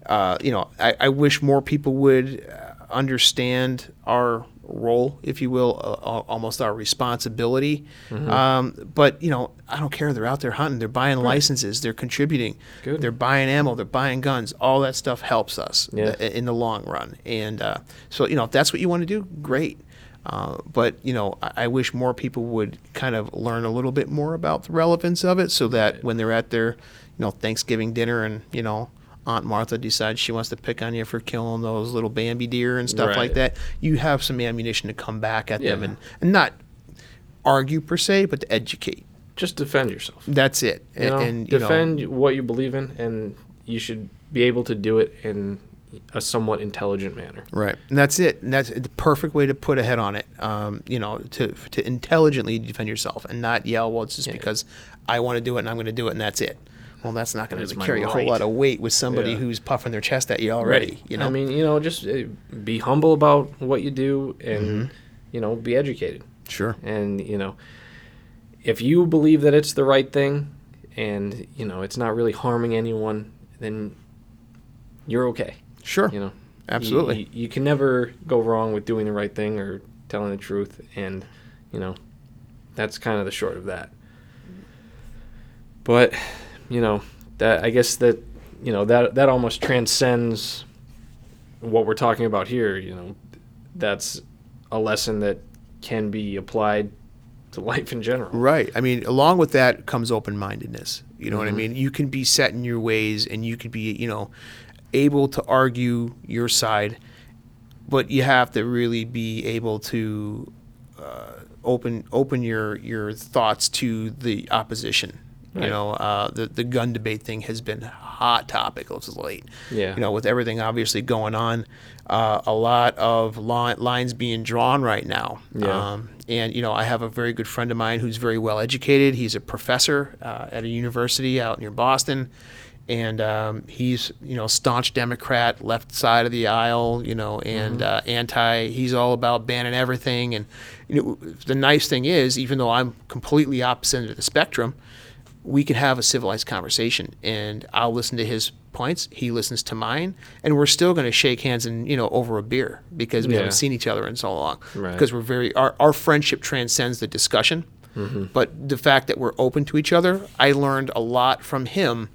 Uh, you know, I, I wish more people would uh, understand our role, if you will, uh, almost our responsibility. Mm-hmm. Um, but you know, I don't care. They're out there hunting. They're buying licenses. They're contributing. Good. They're buying ammo. They're buying guns. All that stuff helps us Yeah. in the long run. And uh, so, you know, if that's what you want to do, great. Uh, but you know, I, I wish more people would kind of learn a little bit more about the relevance of it, so that when they're at their, you know, Thanksgiving dinner and you know, Aunt Martha decides she wants to pick on you for killing those little Bambi deer and stuff like that, you have some ammunition to come back at them and, and not argue per se, but to educate. Just defend yourself. That's it. You know, and you know, defend what you believe in, and you should be able to do it in, a somewhat intelligent manner. Right, and that's it. And that's the perfect way to put a head on it. Um, you know, to to intelligently defend yourself and not yell. Well, it's just Yeah. because I want to do it and I'm going to do it, and that's it. Well, that's not going to carry a whole lot of weight with somebody Yeah. who's puffing their chest at you already. You know, I mean, you know, just uh, be humble about what you do and, Mm-hmm. you know, be educated. sure, And, you know, if you believe that it's the right thing and, you know, it's not really harming anyone, then you're okay. sure, You know, absolutely. You, you can never go wrong with doing the right thing or telling the truth. And, you know, that's kind of the short of that. But, you know, that I guess that, you know, that that almost transcends what we're talking about here. You know, that's a lesson that can be applied to life in general. Right. I mean, along with that comes open mindedness. You know what I Mhm. mean? You can be set in your ways and you could be, you know, able to argue your side, but you have to really be able to uh, open open your your thoughts to the opposition. You know, uh, the the gun debate thing has been hot topic of late. Yeah. You know, with everything obviously going on, uh, a lot of li- lines being drawn right now. Yeah. Um, and you know, I have a very good friend of mine who's very well educated. He's a professor uh, at a university out near Boston, and um, he's you know staunch Democrat, left side of the aisle. You know, and uh, anti. He's all about banning everything. And you know, the nice thing is, even though I'm completely opposite of the spectrum, we can have a civilized conversation and I'll listen to his points, he listens to mine, and we're still going to shake hands and, you know, over a beer because we Yeah. haven't seen each other in so long. Right. Because we're very, our, our friendship transcends the discussion. Mm-hmm. But the fact that we're open to each other, I learned a lot from him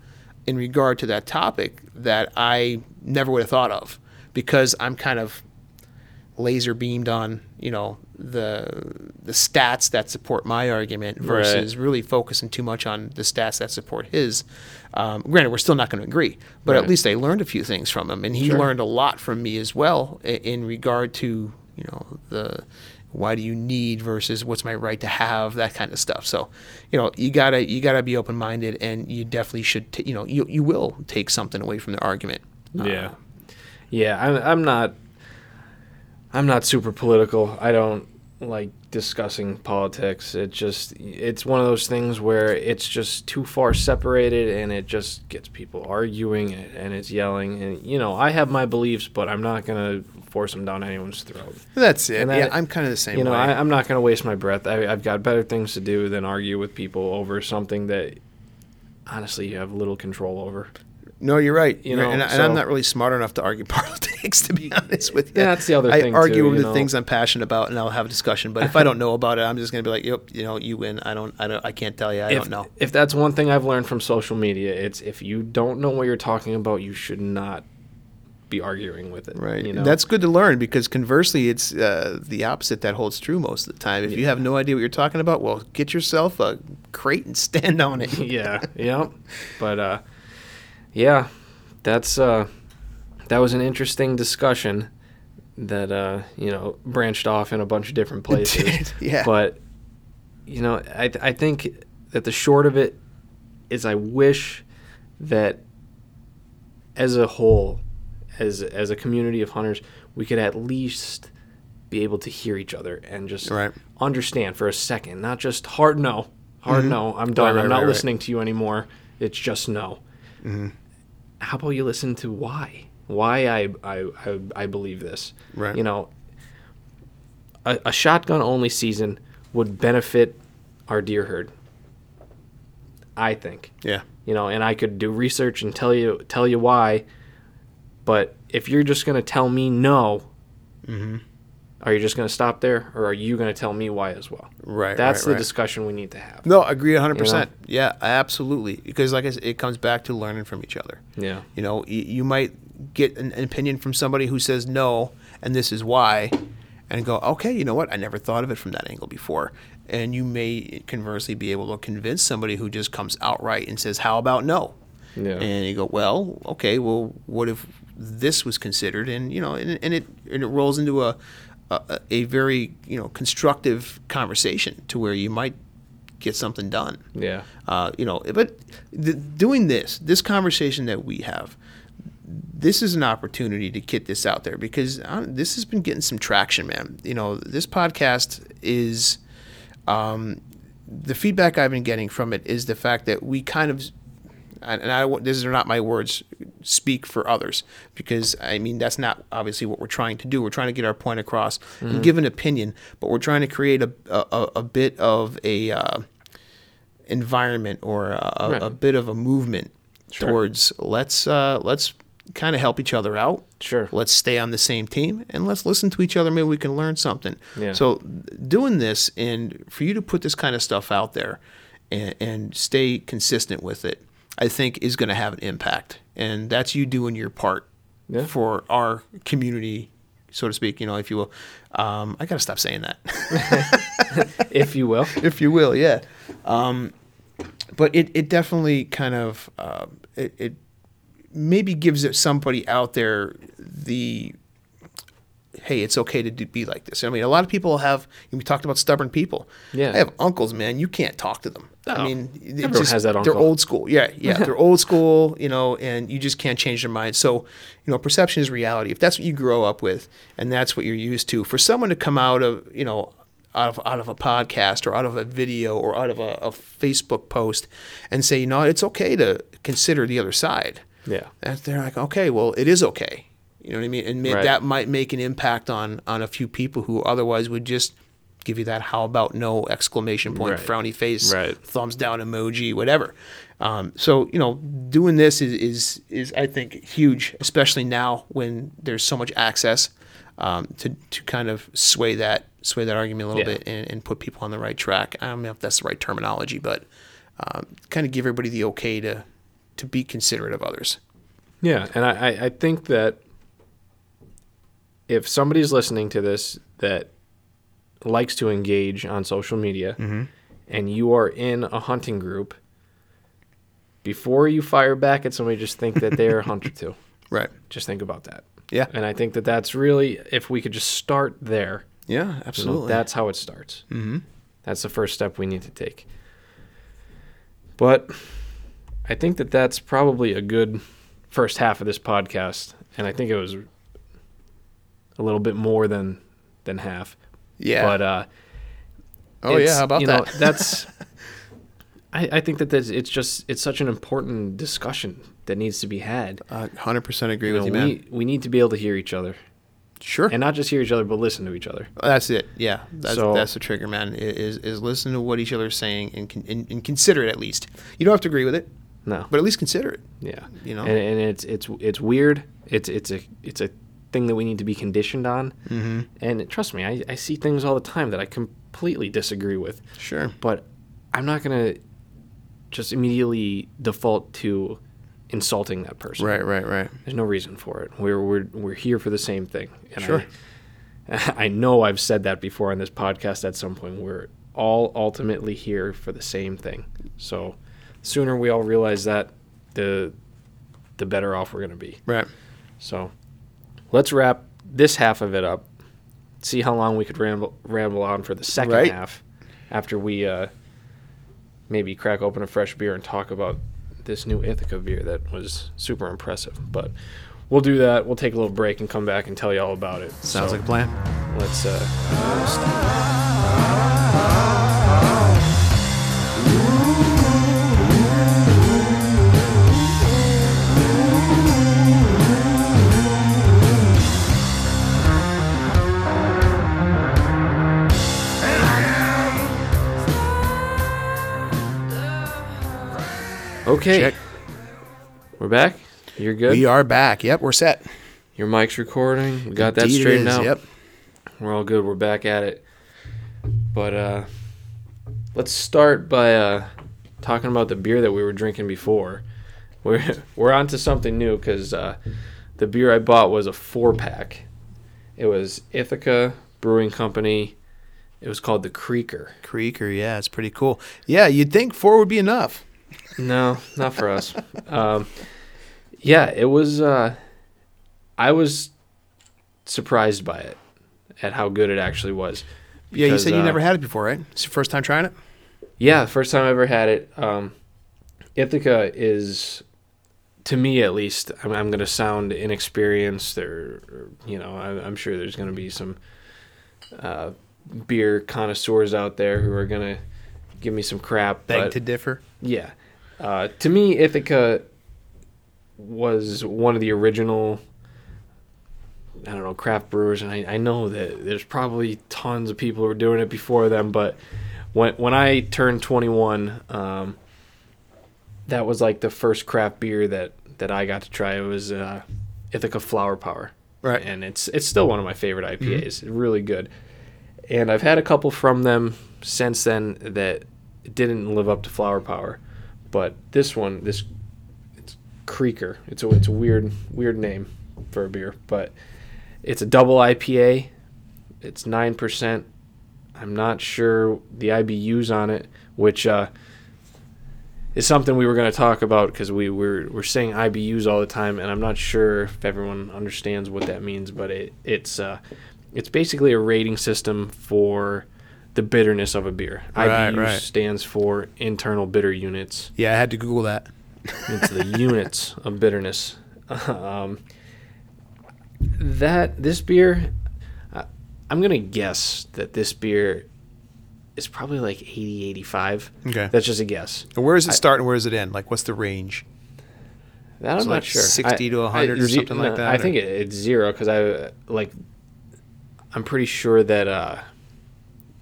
in regard to that topic that I never would have thought of because I'm kind of laser beamed on you know the the stats that support my argument versus really focusing too much on the stats that support his. Um, granted, we're still not going to agree, but Right. at least I learned a few things from him, and he Sure. learned a lot from me as well in, in regard to you know the why do you need versus what's my right to have that kind of stuff. So, you know, you gotta you gotta be open minded, and you definitely should. T- you know, you you will take something away from the argument. Uh, Yeah, yeah. I'm, I'm not. I'm not super political. I don't like discussing politics. It just it's one of those things where it's just too far separated, and it just gets people arguing and, and it's yelling. And you know, I have my beliefs, but I'm not gonna force them down anyone's throat. That's it. And yeah, I'm kind of the same you know, way. I, I'm not gonna waste my breath. I, I've got better things to do than argue with people over something that honestly you have little control over. No, you're right. You right. know, and, I- and I'm not really smart enough to argue politics, to be honest with you. Yeah, that's the other I thing, I argue too, you the know. things I'm passionate about, and I'll have a discussion. But if I don't know about it, I'm just going to be like, "Yep, you know, you win. I don't, I don't, I can't tell you. I if, don't know." If that's one thing I've learned from social media, it's if you don't know what you're talking about, you should not be arguing with it. Right. You know? That's good to learn because conversely, it's uh, the opposite that holds true most of the time. If you have no idea what you're talking about, well, get yourself a crate and stand on it. yeah, yeah. But uh, yeah, that's uh, that was an interesting discussion that uh, you know branched off in a bunch of different places. yeah. But you know, I I think that the short of it is, I wish that as a whole, as as a community of hunters, we could at least be able to hear each other and just Right. understand for a second, not just hard no, hard Mhm. no, I'm done, Right, right, I'm not listening to you anymore. It's just no. Mhm. How about you listen to why? Why I I, I, I believe this. Right. You know, a, a shotgun only season would benefit our deer herd. I think. Yeah. You know, and I could do research and tell you tell you why, but if you're just gonna tell me no, Mm-hmm. Are you just gonna stop there, or are you gonna tell me why as well? Right. That's right, the right. discussion we need to have. No, I agree 100%. You know? Yeah, absolutely. Because, like I said, it comes back to learning from each other. Yeah. You know, you, you might get an, an opinion from somebody who says no, and this is why, and go, okay, you know what? I never thought of it from that angle before. And you may conversely be able to convince somebody who just comes outright and says, how about no? Yeah. And you go, well, okay, well, what if this was considered? And you know, and, and it and it rolls into a, a a very you know constructive conversation to where you might get something done. yeah. Uh, you know, but th- doing this, this conversation that we have, this is an opportunity to get this out there because uh, this has been getting some traction, man. You know, this podcast is um, the feedback I've been getting from it is the fact that we kind of and I these are not my words speak for others because I mean that's not obviously what we're trying to do. We're trying to get our point across and give an opinion, but we're trying to create a a, a bit of a uh, environment or a, a- Right. a bit of a movement Sure. towards let's uh, let's kind of help each other out. Sure. Let's stay on the same team and let's listen to each other. Maybe we can learn something. Yeah. So doing this and for you to put this kind of stuff out there and, and stay consistent with it, I think is going to have an impact. And that's you doing your part Yeah. for our community, so to speak. You know, if you will. Um, I got to stop saying that. if you will. if you will, yeah. Um, but it, it definitely kind of uh, it, it maybe gives it somebody out there the hey, it's okay to do, be like this. I mean, a lot of people have. We talked about stubborn people. Yeah. I have uncles, man. You can't talk to them. I oh. mean, it's Everyone has that uncle. They're old school. Yeah, yeah. they're old school. You know, and you just can't change their mind. So, you know, perception is reality. If that's what you grow up with, and that's what you're used to, for someone to come out of, you know, out of out of a podcast or out of a video or out of a, a Facebook post, and say, you know, it's okay to consider the other side. Yeah. And they're like, okay, well, it is okay. You know what I mean? And Right. that might make an impact on on a few people who otherwise would just give you that "how about no" exclamation point, Right. frowny face, Right. thumbs down emoji, whatever. Um, so you know, doing this is, is is I think huge, especially now when there's so much access um, to to kind of sway that sway that argument a little Yeah. bit and, and put people on the right track. I don't know if that's the right terminology, but um, kind of give everybody the okay to to be considerate of others. Yeah, and I, I- I think that if somebody's listening to this that likes to engage on social media and you are in a hunting group, before you fire back at somebody, just think that they're a hunter too. Right. Just think about that. Yeah. And I think that that's really, if we could just start there, Yeah, absolutely. that's how it starts. mm-hmm. That's the first step we need to take. But I think that that's probably a good first half of this podcast, and I think it was a little bit more than than half. Yeah. But uh, oh yeah, how about you that? Know, that's. I, I think that that's, it's just it's such an important discussion that needs to be had. Hundred percent agree You with know, you, man. we we need to be able to hear each other, sure. and not just hear each other, but listen to each other. that's it. Yeah, that's So- that's the trigger, man. Is is listen to what each other's saying and, con- and and consider it at least. You don't have to agree with it, No, but at least consider it. Yeah, You know? and, and it's it's it's weird. It's it's a it's a thing that we need to be conditioned on. Mm-hmm. And trust me, I, I see things all the time that I completely disagree with, Sure. but I'm not gonna just immediately default to insulting that person. Right. Right. Right. There's no reason for it. We're we're we're here for the same thing. And Sure. I, I know I've said that before on this podcast at some point. We're all ultimately here for the same thing. So, sooner we all realize that, the the better off we're gonna be. Right. So, let's wrap this half of it up. See how long we could ramble ramble on for the second Right. half, after we uh, maybe crack open a fresh beer and talk about this new Ithaca beer that was super impressive. But we'll do that. We'll take a little break and come back and tell you all about it. Sounds So, like a plan. let's. Uh, okay, Check. we're back. You're good. We are back. Yep, we're set. Your mic's recording. We got that Indeed it straightened out. Yep. We're all good. We're back at it. But uh, let's start by uh, talking about the beer that we were drinking before. We're we're on to something new because uh, the beer I bought was a four pack. It was Ithaca Brewing Company. It was called the Creeker. Creeker. Yeah, it's pretty cool. Yeah, you'd think four would be enough. No, not for us. Um, yeah, it was. Uh, I was surprised by it, at how good it actually was. Yeah, you Because, said you uh, never had it before, right? It's your first time trying it. Yeah, first time I ever had it. Um, Ithaca is to me at least, I'm, I'm going to sound inexperienced, or, or you know, I, I'm sure there's going to be some uh, beer connoisseurs out there who are going to give me some crap. Beg to differ. yeah, uh, to me, Ithaca was one of the original. I don't know craft brewers, and I, I know that there's probably tons of people who were doing it before them, but when when I turned 21, um, that was like the first craft beer that that I got to try. It was uh, Ithaca Flower Power, Right. and it's it's still one of my favorite IPAs. Really good, and I've had a couple from them since then that didn't live up to Flower Power, but this one, this it's Creeker. It's a it's a weird weird name for a beer, but it's a double IPA. It's nine percent. I'm not sure the IBUs on it, which uh, is something we were going to talk about because we were we're saying IBUs all the time, and I'm not sure if everyone understands what that means. But it it's uh, it's basically a rating system for the bitterness of a beer. Right, IBU right. stands for internal bitter units. Yeah, I had to Google that. It's the units of bitterness. Um, that this beer, I- I'm gonna guess that this beer is probably like 80, 85. Okay. That's just a guess. And where does it I- start and where does it end? Like, what's the range? That I'm So not like sure. 60 to 100 or something like that, I or- think it, it's zero because I like. I'm pretty sure that uh,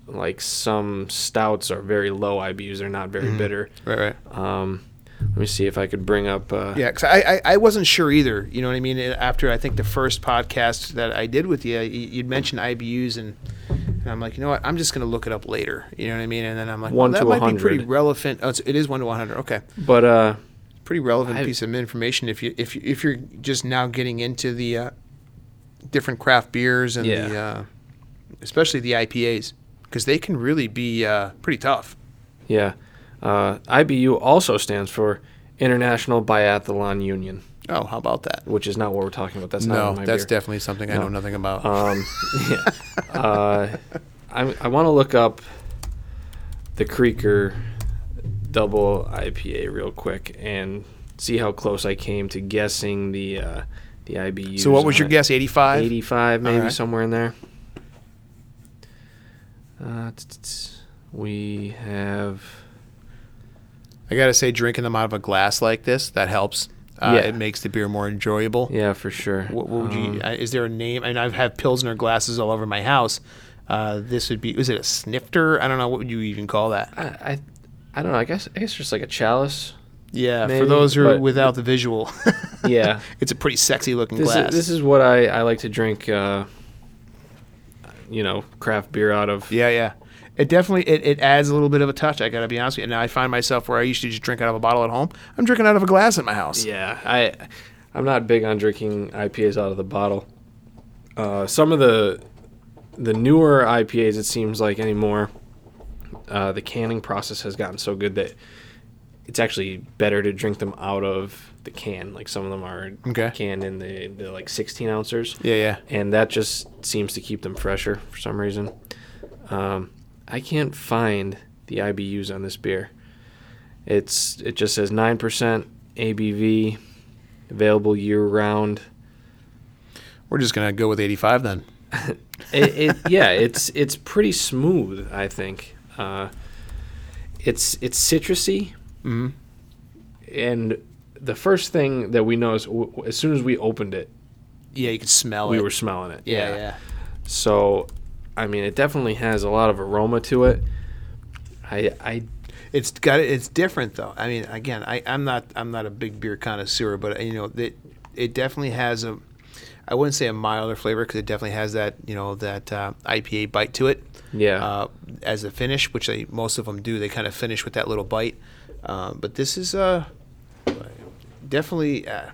like some stouts are very low IBUs. They're not very Mm-hmm. bitter. Right, right. Um, let me see if I could bring up. Uh, Yeah, because I, I, I wasn't sure either. You know what I mean? After I think the first podcast that I did with you, you- you'd mentioned IBUs, and, and I'm like, you know what? I'm just going to look it up later. You know what I mean? And then I'm like, One well, that to might be pretty relevant. Oh, it's, one to 100. Okay, But uh, pretty relevant I- piece of information if you if you, if you're just now getting into the uh, different craft beers and the Yeah. uh, especially the IPAs because they can really be uh, pretty tough. Yeah. Uh, IBU also stands for International Biathlon Union, Oh, how about that? which is not what we're talking about. That's not no, my that's beer. definitely something I know nothing about. Um, yeah. Uh, I, I want to look up the Creeker double IPA real quick and see how close I came to guessing the uh, the IBU. so, what was your guess? 85. 85, maybe Alright. somewhere in there. Uh, t- t- t- we have. I gotta say, drinking them out of a glass like this that helps. Uh, Yeah. It makes the beer more enjoyable. Yeah, for sure. What, what would you? Um, uh, is there a name? And I've had pilsner glasses all over my house. Uh, this would be. Is it a snifter? I don't know. What would you even call that? I, I, I don't know. I guess I guess just like a chalice. Yeah, for those who are without the visual, Yeah. it's a pretty sexy looking This glass. is, this is what I, I like to drink. Uh, you know, craft beer out of. yeah, yeah. It definitely it, it adds a little bit of a touch. I gotta be honest with you. Now I find myself where I used to just drink out of a bottle at home. I'm drinking out of a glass at my house. Yeah, I, I'm not big on drinking IPAs out of the bottle. Uh, some of the, the newer IPAs, it seems like anymore, uh, the canning process has gotten so good that it's actually better to drink them out of the can. Like some of them are Okay. canned in the, the like 16 ounces. Yeah, yeah. and that just seems to keep them fresher for some reason. Um, I can't find the IBUs on this beer. It's it just says nine percent ABV, available year round. We're just gonna go with 85 then. It, it yeah, it's it's pretty smooth. I think uh, it's it's citrusy, hmm and the first thing that we noticed w- as soon as we opened it, Yeah, you could smell we it. We were smelling it. yeah, yeah. So, I mean, it definitely has a lot of aroma to it. I, I, It's got it's different though. I mean, again, I, I'm not I'm not a big beer connoisseur, but you know, it it definitely has a I wouldn't say a milder flavor because it definitely has that you know that uh, IPA bite to it. yeah, Uh, as a finish, which they most of them do, they kind of finish with that little bite. Um, but this is uh, definitely uh,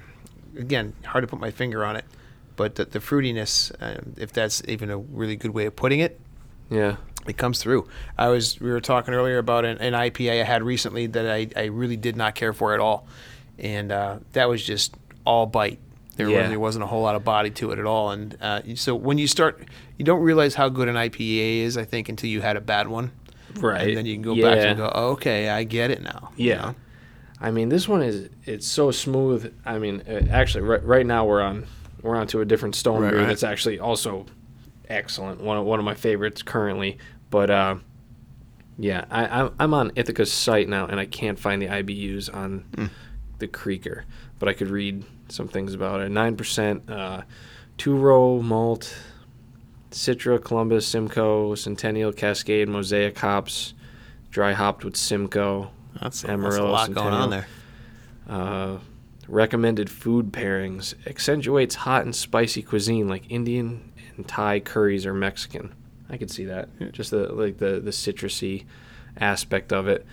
again hard to put my finger on it, but the, the fruitiness, uh, if that's even a really good way of putting it, yeah, it comes through. I was we were talking earlier about an, an IPA I had recently that I, I really did not care for at all, and uh, that was just all bite. There Yeah. really wasn't a whole lot of body to it at all, and uh, so when you start, you don't realize how good an IPA is. I think until you had a bad one, right. and then you can go yeah. back and go, oh, okay, I get it now. you Yeah. know? I mean, this one is it's so smooth. I mean, uh, actually, right, right now we're on we're on to a different stone Right, beer right. that's actually also excellent. One of, one of my favorites currently. But uh, yeah, I, I'm on Ithaca's site now, and I can't find the IBUs on Mm. the Creeker, but I could read some things about it. Nine percent, uh, two row malt, Citra, Columbus, Simcoe, Centennial, Cascade, Mosaic hops, dry hopped with Simcoe. That's, that's a Amarillo, lot going on Centennial. there. Uh, recommended food pairings accentuates hot and spicy cuisine like Indian and Thai curries or Mexican. I could see that. Just the like the the citrusy aspect of it.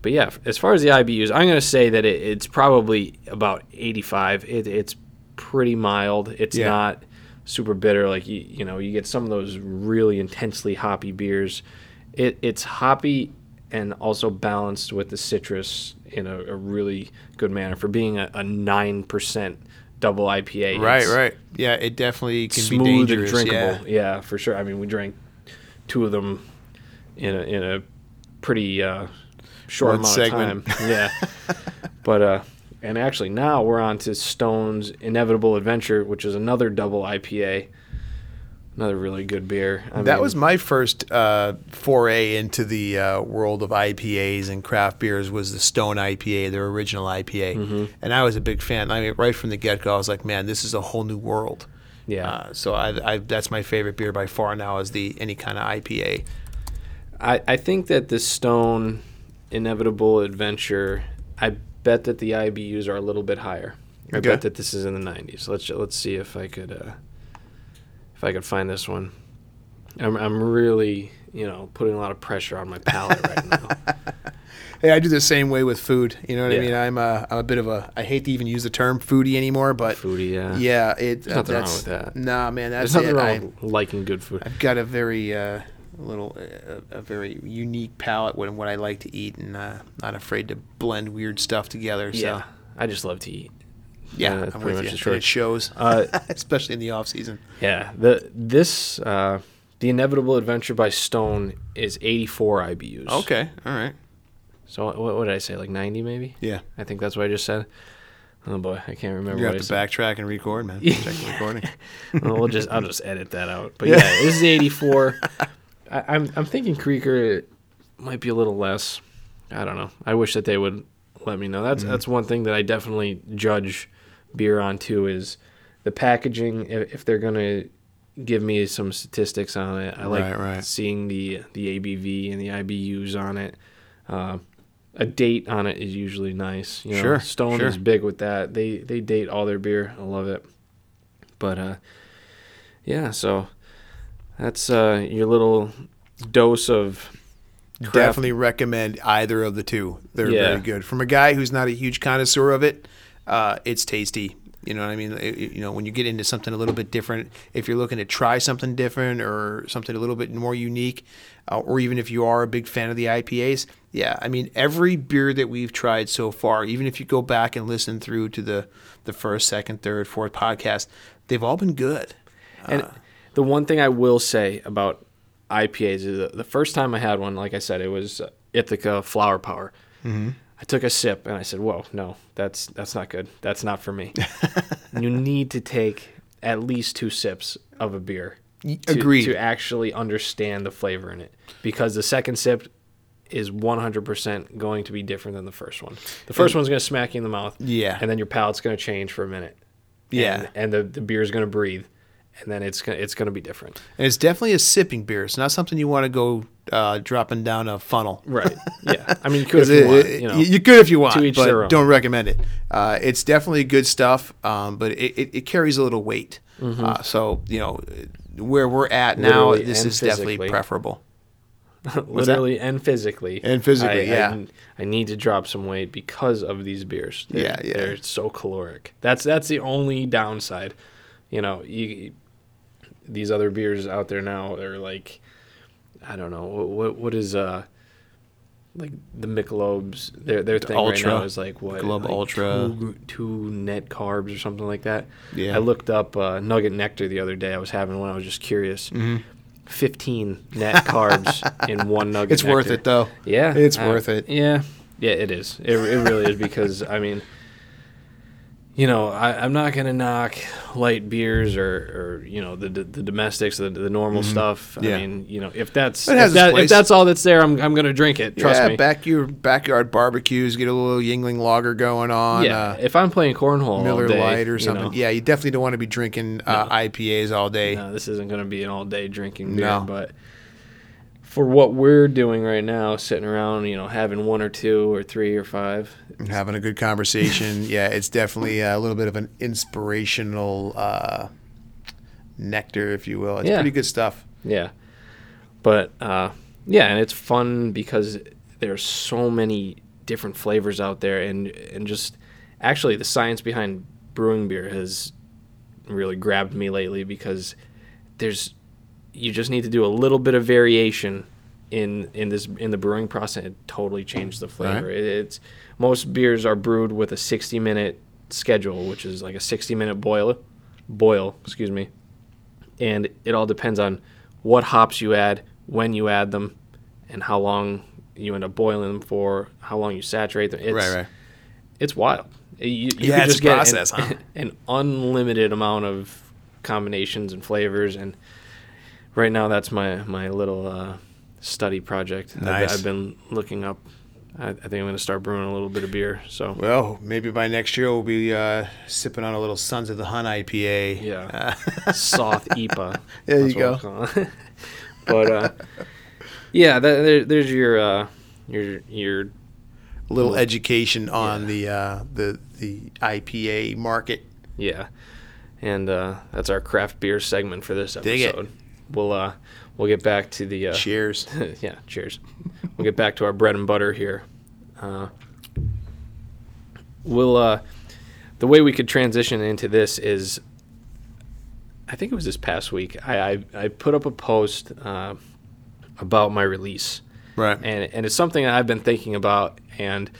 But yeah, as far as the IBUs, I'm going to say that it, it's probably about 85. It, it's pretty mild. It's Yeah. not super bitter like you you know you get some of those really intensely hoppy beers. It it's hoppy and also balanced with the citrus in a, a really good manner for being a, nine percent double IPA. Right, right. Yeah, it definitely can smooth be and drinkable. Yeah. Yeah. for sure. I mean, we drank two of them in a in a pretty uh, short One amount segment. of time. Yeah, but uh, and actually now we're on to Stone's Inevitable Adventure, which is another double IPA. Another really good beer. I that mean, was my first uh, foray into the uh, world of IPAs and craft beers. Was the Stone IPA, their original IPA, Mm-hmm. and I was a big fan. I mean, right from the get go, I was like, "Man, this is a whole new world." yeah. Uh, so I, I, that's my favorite beer by far now. Is the any kind of IPA. I, I think that the Stone Inevitable Adventure, I bet that the IBUs are a little bit higher. I Okay. bet that this is in the 90s. Let's let's see if I could uh, if I could find this one. I'm I'm really you know putting a lot of pressure on my palate right now. Hey, I do the same way with food. You know what Yeah. I mean? I'm a, I'm a bit of a. I hate to even use the term foodie anymore, but Foodie, yeah. yeah, it. There's nothing wrong with that. Nah, man, that's There's nothing it. wrong I, with liking good food. I've got a very uh, little, uh, a very unique palate when what I like to eat, and uh, not afraid to blend weird stuff together. So Yeah, I just love to eat. Yeah, Uh, I'm pretty with much you. And It shows, Uh, especially in the off season. Yeah, the this uh, the Inevitable Adventure by Stone is 84 IBUs. Okay, all right. So what, what did I say? Like 90 maybe? Yeah, I think that's what I just said. Oh boy, I can't remember you have I to said. backtrack and record, man. Check the recording. well, we'll just I'll just edit that out. But yeah, this is 84. I, I'm I'm thinking Creeker might be a little less. I don't know. I wish that they would let me know. That's that's one thing that I definitely judge beer on too is the packaging. If, they're gonna give me some statistics on it, I like Right, right. seeing the the ABV and the IBUs on it. Uh, a date on it is usually nice. You know, Sure, Stone sure. is big with that. They they date all their beer. I love it. But uh, yeah, so that's uh, your little dose of Definitely recommend either of the two. They're Yeah. very good. From a guy who's not a huge connoisseur of it, uh, it's tasty. You know what I mean? It- you know, when you get into something a little bit different, if you're looking to try something different or something a little bit more unique, uh, or even if you are a big fan of the IPAs, yeah, I mean, every beer that we've tried so far, even if you go back and listen through to the the first, second, third, fourth podcast, they've all been good. And the one thing I will say about IPAs is that the first time I had one, like I said, it was uh, Ithaca Flower Power. Mm-hmm. I took a sip and I said, "Whoa, no, that's that's not good. That's not for me." you need to take at least two sips of a beer. To, agreed. To actually understand the flavor in it, because the second sip is 100% going to be different than the first one. The first one's going to smack you in the mouth. Yeah. And then your palate's going to change for a minute. Yeah. And, and the, the beer's going to breathe. And then it's gonna, it's going to be different. And it's definitely a sipping beer. It's not something you want to go uh, dropping down a funnel. Right. Yeah. I mean, you could if you want, you know. you could if you want, to each but don't recommend it. Uh, it's definitely good stuff, um, but it, it, it carries a little weight. Uh, so you know where we're at now, Mm-hmm. Literally this is definitely preferable. literally and physically. And physically, I, yeah. I, I need to drop some weight because of these beers. They're, Yeah, yeah. They're so caloric. That's that's the only downside. You know, you these other beers out there now they're like, I don't know what what, what is uh. Like the Michelob's, their their thing Ultra. right now is like what Michelob like Ultra. two, two net carbs or something like that. Yeah. I looked up uh, Nugget Nectar the other day. I was having one. I was just curious. Mm-hmm. 15 net carbs in one nugget. It's worth it though. Yeah, It's uh, worth it. Yeah, Yeah, it is. It, it really is because I mean, you know, I, I'm not gonna knock light beers or, or you know the the, the domestics, the, the normal stuff. Yeah. I mean, you know, if that's if, that, if that's all that's there, I'm I'm gonna drink it. Trust yeah, me. back your backyard barbecues, get a little Yuengling lager going on. yeah, uh, if I'm playing cornhole, Miller all day, Lite or you something. know, Yeah, you definitely don't want to be drinking uh, IPAs all day. no, this isn't gonna be an all day drinking beer. No. But for what we're doing right now, sitting around, you know, having one or two or three or five, and having a good conversation. yeah, it's definitely a little bit of an inspirational uh, nectar, if you will. It's Yeah. pretty good stuff. Yeah. But uh, yeah, and it's fun because there's so many different flavors out there and and just actually the science behind brewing beer has really grabbed me lately because there's you just need to do a little bit of variation in in this in the brewing process it totally changed the flavor. Right. It, it's most beers are brewed with a 60 minute schedule, which is like a 60 minute boil boil, excuse me and it all depends on what hops you add, when you add them, and how long you end up boiling them for, how long you saturate them. It's, right, right. It's wild. You, you Yeah, it's just a get process, an, huh? an unlimited amount of combinations and flavors, and right now that's my my little uh, study project. I've- I've, been looking up. I, I think I'm going to start brewing a little bit of beer. So Well, maybe by next year we'll be uh, sipping on a little Sons of the Hun IPA. Yeah. Uh, soft IPA. There you That's what go. I'm calling it. but uh, yeah, that, there, there's your uh, your your little education on the uh, the the IPA market. yeah, and uh, that's our craft beer segment for this Dig it. episode. We'll uh, we'll get back to the uh, Cheers. yeah, cheers. We'll get back to our bread and butter here. Uh, we'll uh, the way we could transition into this is, I think it was this past week. I I, I put up a post uh, about my release, Right. and and it's something I've been thinking about. And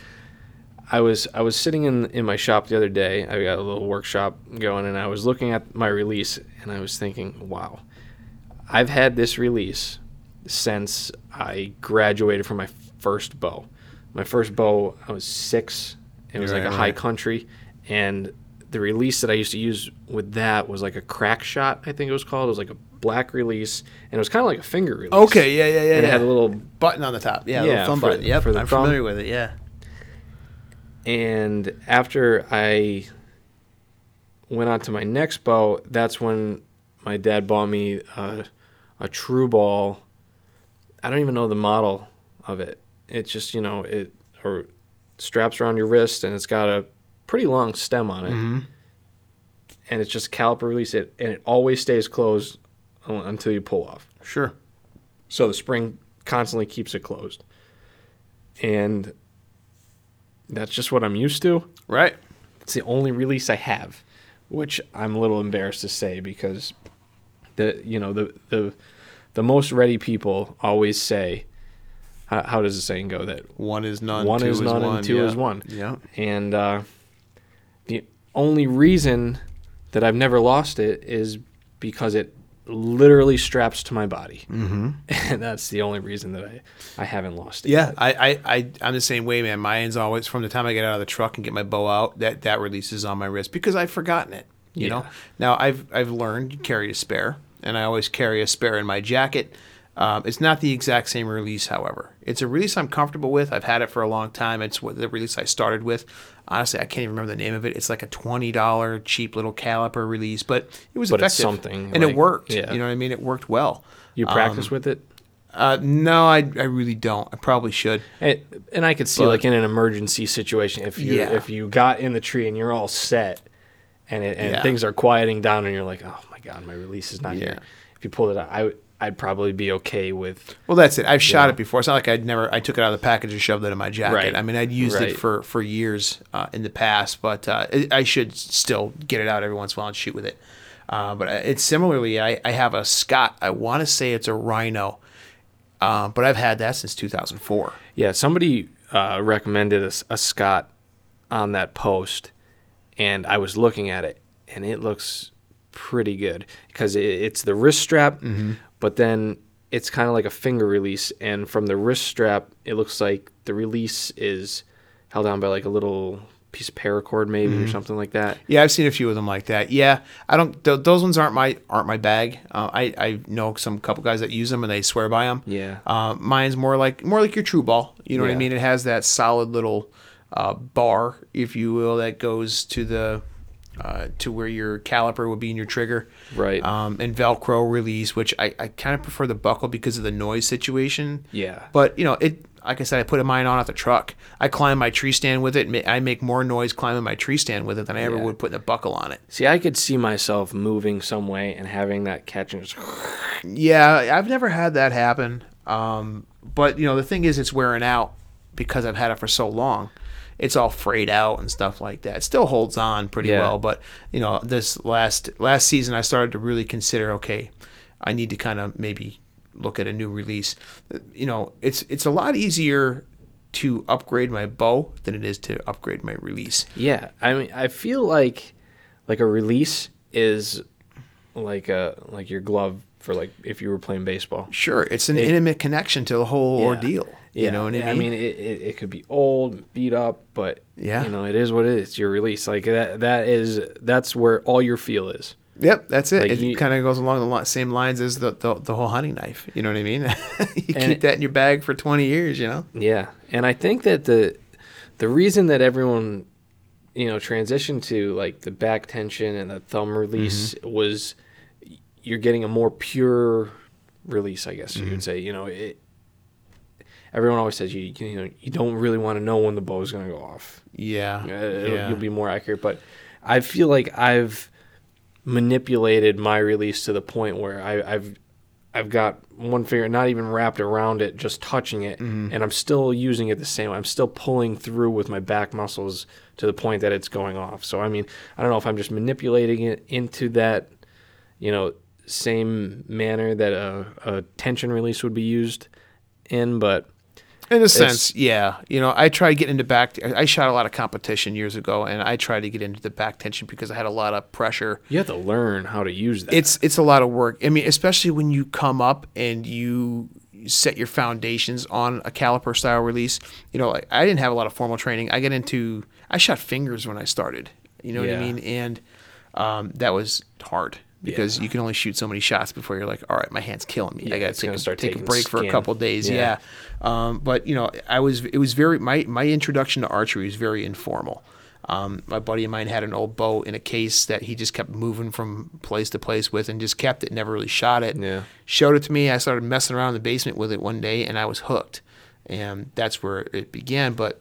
I was I was sitting in in my shop the other day. I got a little workshop going, and I was looking at my release, and I was thinking, wow, I've had this release since I graduated from my first bow. My first bow, I was six. It was like Right, a high right. country, and the release that I used to use with that was like a crack shot. I think it was called. It was like a black release, and it was kind of like a finger release. Okay. Yeah. Yeah. Yeah. And it yeah. had a little button on the top. Yeah. a Yeah, little thumb for- button. Yep. for the I'm thumb. familiar with it. Yeah. And after I went on to my next bow, that's when my dad bought me a, a Tru-Ball. I don't even know the model of it. It's just, you know, it or straps around your wrist and it's got a pretty long stem on it. Mm-hmm. And it's just caliper release it and it always stays closed until you pull off. Sure. So the spring constantly keeps it closed. And that's just what I'm used to. Right. It's the only release I have, which I'm a little embarrassed to say because the you know the the the most ready people always say, how, how does the saying go that One is none. one two is none one. and two yeah. is one, Yeah. and uh, the only reason that I've never lost it is because it literally straps to my body, mm-hmm. and that's the only reason that I I haven't lost it. Yeah, I, I, I, I'm the same way, man. Mine's always from the time I get out of the truck and get my bow out, that that releases on my wrist because I've forgotten it. You know. Now I've I've learned to carry a spare, and I always carry a spare in my jacket. Um, it's not the exact same release, however. It's a release I'm comfortable with. I've had it for a long time. It's what the release I started with. Honestly, I can't even remember the name of it. It's like a twenty dollar cheap little caliper release, but it was But it's something, and it worked. yeah. You know what I mean? It worked well. You practice with it. Uh, no, I, I really don't. I probably should. And, and I could see But- like in an emergency situation if you Yeah. if you got in the tree and you're all set and it, and Yeah. things are quieting down and you're like oh my god my release is not Yeah. here if you pulled it out I would I'd probably be okay with Well, that's it. I've shot Yeah. it before. It's not like I'd never. I took it out of the package and shoved it in my jacket. Right. I mean, I'd used Right. it for for years uh, in the past, but uh, it, I should still get it out every once in a while and shoot with it. Uh, but it's similarly, I, I have a Scott. I want to say it's a Rhino, uh, but I've had that since 2004. yeah somebody uh, recommended a Scott on that post and I was looking at it and it looks pretty good because it, it's the wrist strap Mm-hmm. but then it's kind of like a finger release and from the wrist strap it looks like the release is held down by like a little piece of paracord maybe Mm-hmm. or something like that. Yeah, I've seen a few of them like that. Yeah, I don't. Th- those ones aren't my aren't my bag. Uh, I I know some couple guys that use them and they swear by them. Yeah. Uh, mine's more like more like your Tru-Ball. You know what I mean? It has that solid little uh, bar, if you will, that goes to the uh, to where your caliper would be in your trigger. Right. Um, and Velcro release, which I, I kind of prefer the buckle because of the noise situation. Yeah. But you know, it like I said, I put a mine on at the truck. I climb my tree stand with it. I make more noise climbing my tree stand with it than I ever Yeah. would putting a buckle on it. See, I could see myself moving some way and having that catch and just Yeah, I've never had that happen. Um, but you know, the thing is, it's wearing out because I've had it for so long. It's all frayed out and stuff like that. It still holds on pretty Yeah. well, but you know, this last last season, I started to really consider, okay, I need to kind of maybe look at a new release. You know, it's it's a lot easier to upgrade my bow than it is to upgrade my release. Yeah, I mean, I feel like like a release is like a like your glove for like if you were playing baseball. Sure, it's an It- intimate connection to the whole Yeah. ordeal. You know what I mean? I mean, it, it, it could be old, beat up, but Yeah. you know, it is what it is. It's your release. Like that. That is that's where all your feel is. Yep, that's it. Like it kind of goes along the same lines as the, the the whole hunting knife. You know what I mean? you keep it- that in your bag for twenty years. You know? Yeah, and I think that the the reason that everyone you know transitioned to like the back tension and the thumb release Mm-hmm. was you're getting a more pure release, I guess you Mm-hmm. would say. You know, it, everyone always says you you know you don't really want to know when the bow is going to go off. Yeah, Uh, yeah. You'll be more accurate, but I feel like I've manipulated my release to the point where I, I've I've got one finger not even wrapped around it, just touching it, Mm-hmm. and I'm still using it the same. way. I'm still pulling through with my back muscles to the point that it's going off. So I mean, I don't know if I'm just manipulating it into that, you know, same manner that a, a tension release would be used in, but in a sense, yeah. You know, I tried getting into back. I shot a lot of competition years ago, and I tried to get into the back tension because I had a lot of pressure. you have to learn how to use that. It's it's a lot of work. I mean, especially when you come up and you set your foundations on a caliper style release. You know, like, I didn't have a lot of formal training. I get into I shot fingers when I started. You know what I mean? And um, that was hard because Yeah. you can only shoot so many shots before you're like, all right, my hand's killing me. Yeah, I got to take, a, take a break for a couple days. Yeah. Yeah. Um, but you know, I was it was very my my introduction to archery was very informal. Um, my buddy of mine had an old bow in a case that he just kept moving from place to place with and just kept it, never really shot it. Yeah. Showed it to me. I started messing around in the basement with it one day and I was hooked. And that's where it began. But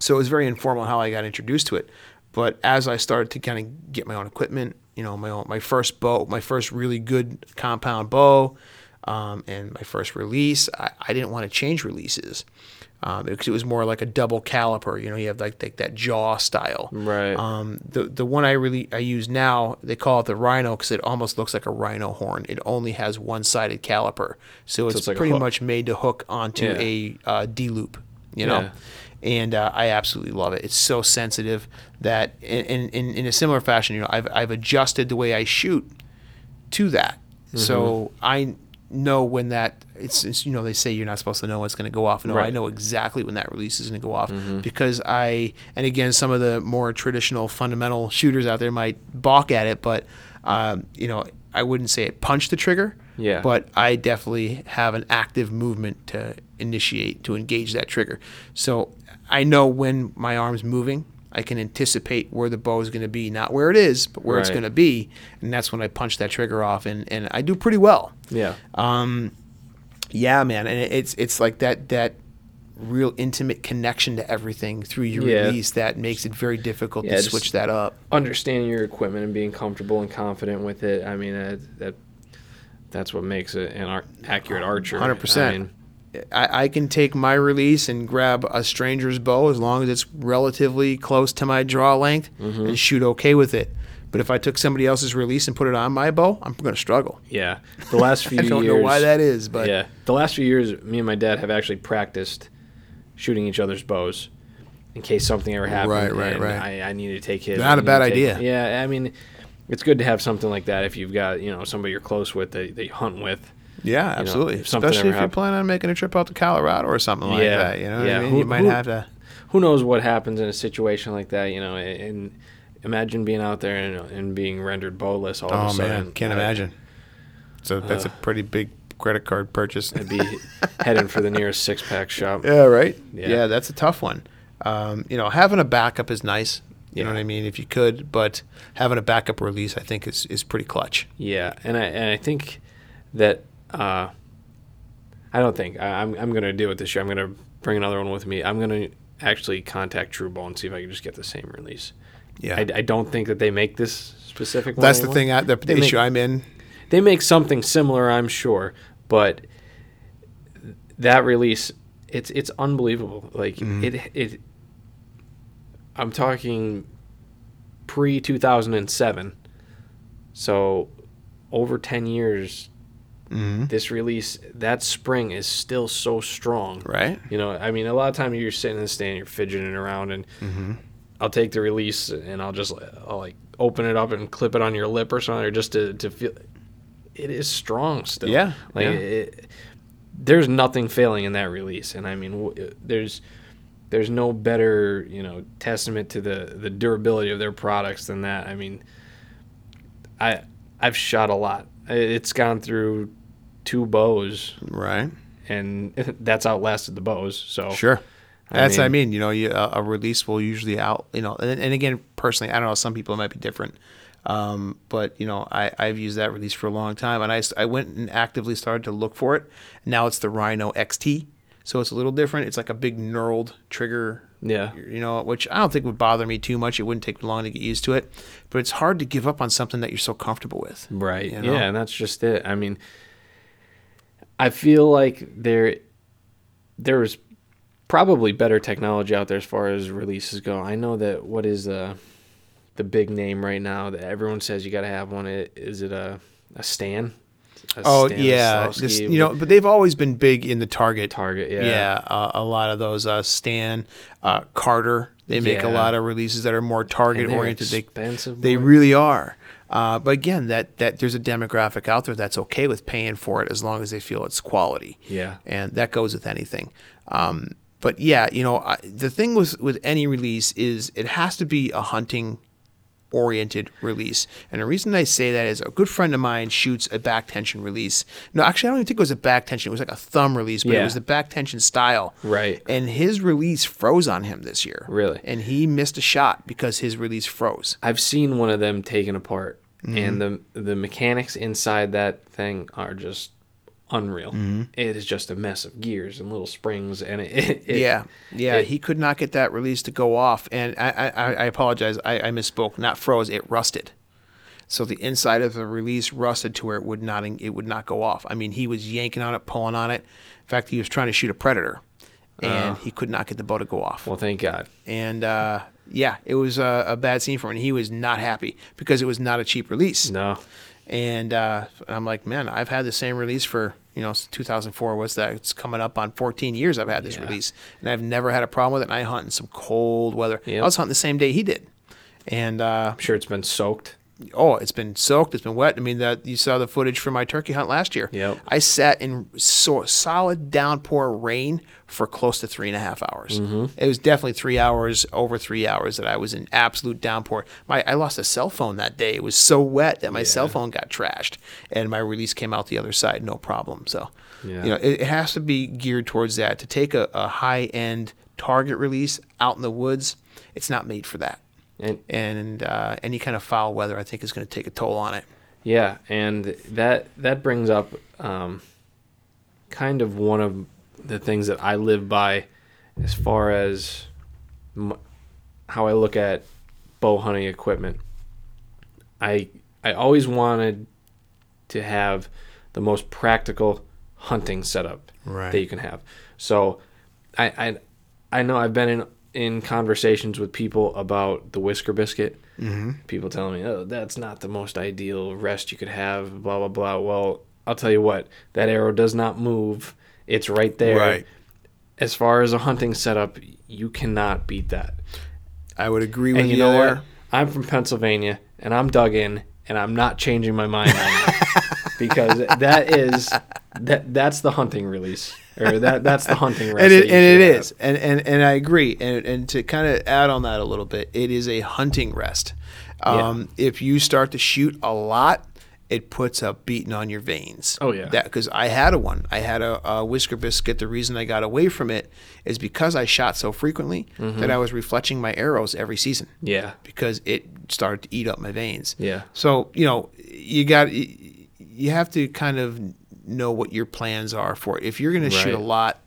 so it was very informal how I got introduced to it. But as I started to kind of get my own equipment, you know, my own my first bow, my first really good compound bow, um, and my first release, I, I didn't want to change releases um, because it was more like a double caliper. You know, you have like, like that jaw style. Right. Um, the the one I really I use now, they call it the Rhino because it almost looks like a rhino horn. It only has one sided caliper, so it's, it's like pretty much made to hook onto Yeah. a uh, D loop. You know Yeah. And uh, I absolutely love it. It's so sensitive that, in, in, in a similar fashion, you know, I've, I've adjusted the way I shoot to that, so Mm-hmm. I know when that it's, it's you know they say you're not supposed to know what's going to go off. No, I know exactly when that release is going to go off Mm-hmm. because I and again some of the more traditional fundamental shooters out there might balk at it, but um, you know I wouldn't say it punch the trigger. Yeah. But I definitely have an active movement to initiate to engage that trigger. So I know when my arm's moving. I can anticipate where the bow is going to be, not where it is, but where it's going to be, and that's when I punch that trigger off, and, and I do pretty well. yeah. Um, yeah, man, and it- it's it's like that that real intimate connection to everything through your Yeah. release that makes it very difficult Yeah, to switch that up. understanding your equipment and being comfortable and confident with it. I mean, uh, that that's what makes it an ar- accurate archer. 100%. I mean, I, I can take my release and grab a stranger's bow as long as it's relatively close to my draw length Mm-hmm. and shoot okay with it. But if I took somebody else's release and put it on my bow, I'm going to struggle. yeah. The last few I don't years, know why that is, but yeah, the last few years, me and my dad have actually practiced shooting each other's bows in case something ever happened. Right, right, and right. I, I needed to take his. Not a bad needed to idea. Yeah, I mean, it's good to have something like that if you've got you know somebody you're close with that, that you hunt with. Yeah, know, absolutely. if Especially if you're planning on making a trip out to Colorado or something like that. You know yeah. I mean? Who- you might who- have to. who knows what happens in a situation like that? You know, and imagine being out there and, and being rendered bowless all of a Oh sudden. man, can't I- imagine. So that's a pretty big credit card purchase. I'd be heading for the nearest six pack shop. Yeah, right. Yeah. Yeah, that's a tough one. Um, you know, having a backup is nice. You know what I mean? If you could, but having a backup release, I think is is pretty clutch. Yeah, and I and I think that uh, I don't think I, I'm I'm gonna do it this year. I'm gonna bring another one with me. I'm gonna actually contact Tru-Ball and see if I can just get the same release. Yeah, I, I don't think that they make this specific one. that's the anymore. thing. I, the, the They make- issue I'm in. They make something similar, I'm sure, but that release, it's it's unbelievable. Like Mm-hmm. it it. I'm talking pre 2007, so over 10 years. Mhm. This release that spring is still so strong. Right. You know, I mean, a lot of time you're sitting in the stand, you're fidgeting around, and Mm-hmm. I'll take the release and I'll just I'll like open it up and clip it on your lip or something, or just to, to feel. It is strong still. Yeah, like yeah. It, there's nothing failing in that release, and I mean, w- there's there's no better you know testament to the the durability of their products than that. I mean, I I've shot a lot. It's gone through two bows, Right. and that's outlasted the bows. So Sure. I That's what I mean- mean. You know, you, a, a release will usually out. You know, and, and again, personally, I don't know. Some people it might be different. Um, but you know, I, I've used that release for a long time, and I, I went and actively started to look for it. Now it's the Rhino XT, so it's a little different. It's like a big knurled trigger. Yeah. You know, which I don't think would bother me too much. It wouldn't take long to get used to it, but it's hard to give up on something that you're so comfortable with. Right. you know? Yeah, and that's just it. I mean, I feel like there there's probably better technology out there as far as releases go. I know that what is the the big name right now that everyone says you got to have one. Is it a a Stan? A Oh Stan yeah, you know, but they've always been big in the Target Target. Yeah. Yeah, uh, a lot of those uh, Stan, uh, Carter. They make a lot of releases that are more target oriented. They expensive. they really are. Uh, but again, that that there's a demographic out there that's okay with paying for it as long as they feel it's quality. Yeah. and that goes with anything. Um, but yeah, you know, I, the thing with with any release is it has to be a hunting oriented release. And the reason I say that is a good friend of mine shoots a back tension release. No, actually, I don't even think it was a back tension. It was like a thumb release, but it was the back tension style. Right. And his release froze on him this year. Really? And he missed a shot because his release froze. I've seen one of them taken apart, Mm-hmm. and the the mechanics inside that thing are just unreal. Mm-hmm. It is just a mess of gears and little springs, and it, it, it- yeah, yeah. it- he could not get that release to go off, and I, I, I apologize. I, I misspoke. Not froze. It rusted. So the inside of the release rusted to where it would not it would not go off. I mean, he was yanking on it, pulling on it. In fact, he was trying to shoot a predator, and he could not get the bow to go off. Well, thank God. And uh, yeah, it was a, a bad scene for him. And he was not happy because it was not a cheap release. No. And uh, I'm like, man, I've had the same release for you know 2004. was that? It's coming up on 14 years. I've had this Yeah. release, and I've never had a problem with it. And I hunt in some cold weather. Yep. I was hunting the same day he did, and uh, I'm sure it's been soaked. Oh, it's been soaked. It's been wet. I mean, that you saw the footage from my turkey hunt last year. Yep. I sat in so solid downpour rain for close to three and a half hours. Mm-hmm. It was definitely three hours, over three hours that I was in absolute downpour. My I lost a cell phone that day. It was so wet that my cell phone got trashed, and my release came out the other side, no problem. So, Yeah. you know, it, it has to be geared towards that. To take a, a high end target release out in the woods, it's not made for that. And And uh, any kind of foul weather, I think, is going to take a toll on it. yeah, and that that brings up um, kind of one of the things that I live by as far as m- how I look at bow hunting equipment. I I always wanted to have the most practical hunting setup Right. that you can have. So I I I know I've been in in conversations with people about the whisker biscuit. Mm-hmm. People telling me, "Oh, that's not the most ideal rest you could have." Blah blah blah. Well, I'll tell you what, that arrow does not move. It's right there. Right. As far as a hunting setup, you cannot beat that. I would agree with And you know there. what? I'm from Pennsylvania, and I'm dug in, and I'm not changing my mind on that because that is that that's the hunting release. Or that that's the hunting rest. and it, and it is, and, and and I agree. And and to kind of add on that a little bit, it is a hunting rest. Um, If you start to shoot a lot, it puts a beating on your vanes. Oh, yeah. that because I had a one. I had a, a whisker biscuit. The reason I got away from it is because I shot so frequently Mm-hmm. that I was refletching my arrows every season Yeah, because it started to eat up my vanes. yeah, So you know, you got you have to kind of know what your plans are for it. If you're going to shoot a lot,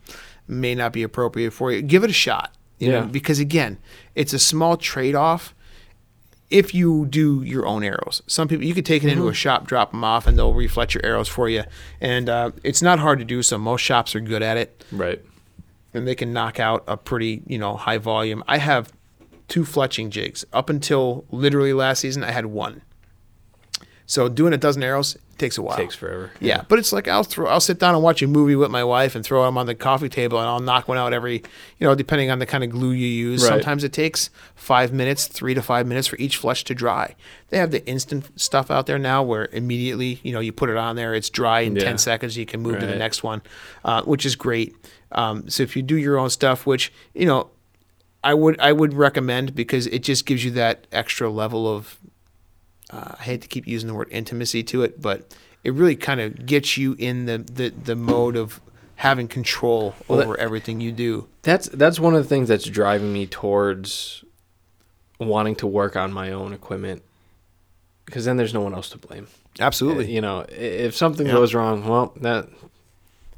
may not be appropriate for you. Give it a shot. You Yeah. know, because again, it's a small trade off. If you do your own arrows, some people you could take it into Mm-hmm. a shop, drop them off, and they'll refletch your arrows for you. And uh, it's not hard to do. So most shops are good at it right. and they can knock out a pretty you know high volume. I have two fletching jigs. Up until literally last season, I had one. So doing a dozen arrows takes a while. Takes forever. Yeah, but it's like I'll throw, I'll sit down and watch a movie with my wife and throw them on the coffee table, and I'll knock one out every, you know, depending on the kind of glue you use. Right. Sometimes it takes five minutes, three to five minutes for each fletch to dry. They have the instant stuff out there now, where immediately, you know, you put it on there, it's dry in Yeah. ten seconds, you can move to the next one, uh, which is great. Um, so if you do your own stuff, which you know, I would I would recommend because it just gives you that extra level of uh, I hate to keep using the word intimacy to it, but it really kind of gets you in the, the, the mode of having control Well, that- over everything you do. That's that's one of the things that's driving me towards wanting to work on my own equipment because then there's no one else to blame. Absolutely. You know, if something Yeah. goes wrong, well, that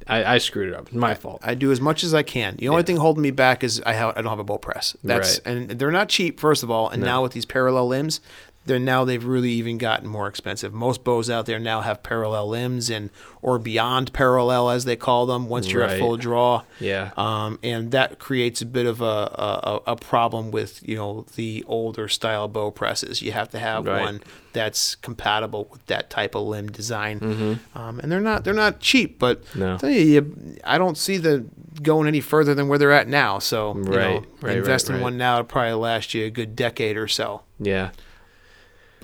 I, I screwed it up. It's my fault. I do as much as I can. The only Yeah. thing holding me back is I I don't have a bow press. That's Right. and they're not cheap first of all, and No. now with these parallel limbs, they're now they've really even gotten more expensive. Most bows out there now have parallel limbs and or beyond parallel as they call them once you're at full draw. Yeah. Um, and that creates a bit of a, a, a problem with you know the older style bow presses. You have to have Right. one that's compatible with that type of limb design. Um, and they're not they're not cheap, but Mm-hmm. No. You, you, I don't see the going any further than where they're at now. So you know, right, right, invest in right. one now will probably last you a good decade or so. yeah.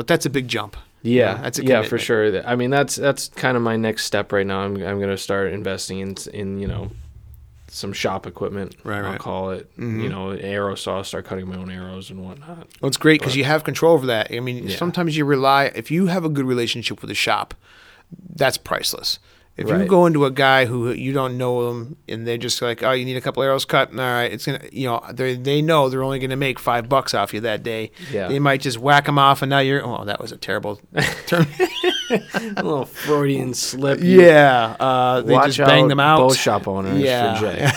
But that's a big jump. Yeah, that's a yeah, for sure. I mean, that's that's kind of my next step right now. I'm I'm gonna start investing in in you know some shop equipment. Right, I'll right. call it. Mhm. You know, arrow saw. Start cutting my own arrows and whatnot. Well, it's great because you have control over that. I mean, Yeah. sometimes you rely if you have a good relationship with a shop, that's priceless. If you go into a guy who you don't know them and they're just like, oh, you need a couple arrows cut, all right, it's gonna, you know, they they know they're only gonna make five bucks off you that day. Yeah. They might just whack them off, and now you're, oh, that was a terrible term. a little Freudian slip. Yeah, uh, they Watch just bang them out. bow shop owners Yeah. for Jay.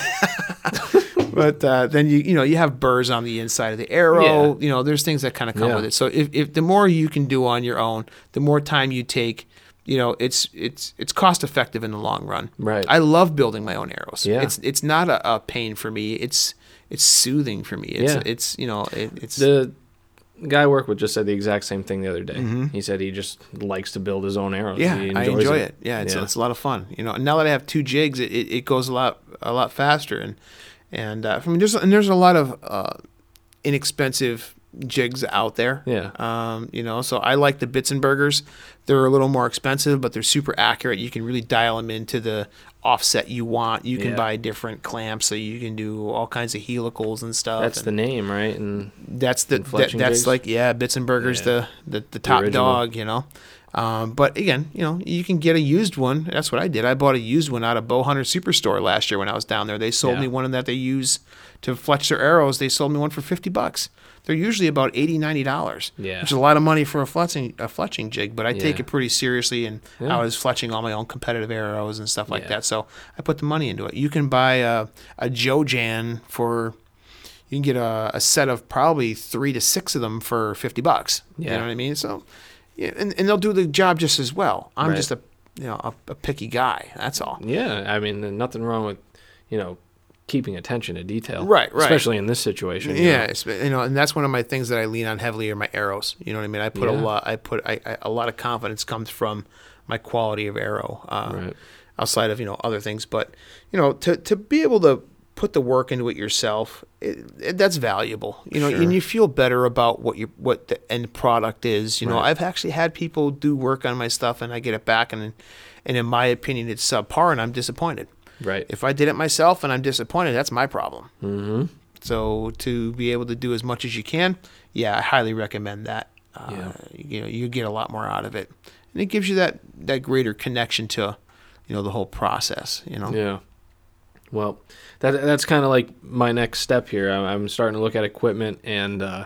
but uh, then you you know you have burrs on the inside of the arrow. Yeah. You know, there's things that kind of come Yeah. with it. So if, if the more you can do on your own, the more time you take, you know, it's it's it's cost effective in the long run. Right. I love building my own arrows. Yeah. It's it's not a, a pain for me. It's it's soothing for me. It's Yeah. it's you know it, it's The guy I work with just said the exact same thing the other day. Mhm. He said he just likes to build his own arrows. yeah, I enjoy it. Yeah, it's Yeah. it's a lot of fun. You know, and now that I have two jigs, it, it, it goes a lot a lot faster and and uh, I mean there's and there's a lot of uh, inexpensive jigs out there. Yeah. Um, you know, so I like the Bitzenbergers. They're a little more expensive, but they're super accurate. You can really dial them into the offset you want. You can Yeah. buy different clamps, so you can do all kinds of helicals and stuff. That's the name, right? And that's the and that, that's jigs? like yeah, Bitzenberger's Yeah. the, the the top original. dog. You know. Um, but again, you know, you can get a used one. That's what I did. I bought a used one out of Bow Hunter Superstore last year when I was down there. They sold Yeah. me one that they use to fletch their arrows. They sold me one for fifty bucks. They're usually about 80 dollars. Yeah. which is a lot of money for a fletching a fletching jig. But I take it pretty seriously, and Yeah. I was fletching all my own competitive arrows and stuff like Yeah. that. So I put the money into it. You can buy a a Jojan for you can get a, a set of probably three to six of them for 50 bucks. You know what I mean? So, yeah, and, and they'll do the job just as well. I'm Right. just a, you know, a, a picky guy. That's all. yeah, I mean, nothing wrong with, you know, keeping attention to detail. Right, right. Especially in this situation. you Yeah, know. you know, and that's one of my things that I lean on heavily are my arrows. You know what I mean? I put a lot. I put I, I, a lot of confidence comes from my quality of arrow, uh, Right. outside of you know other things. But you know, to to be able to put the work into it yourself, it, it, that's valuable. You know, Sure. and you feel better about what your what the end product is. You know, I've actually had people do work on my stuff, and I get it back, and and in my opinion, it's subpar, and I'm disappointed. Right. If I did it myself and I'm disappointed, that's my problem. Mm-hmm. So to be able to do as much as you can, yeah, I highly recommend that. Uh, Yeah. You know, you get a lot more out of it, and it gives you that that greater connection to, you know, the whole process. You know. Yeah. Well, that that's kind of like my next step here. I'm, I'm starting to look at equipment, and uh,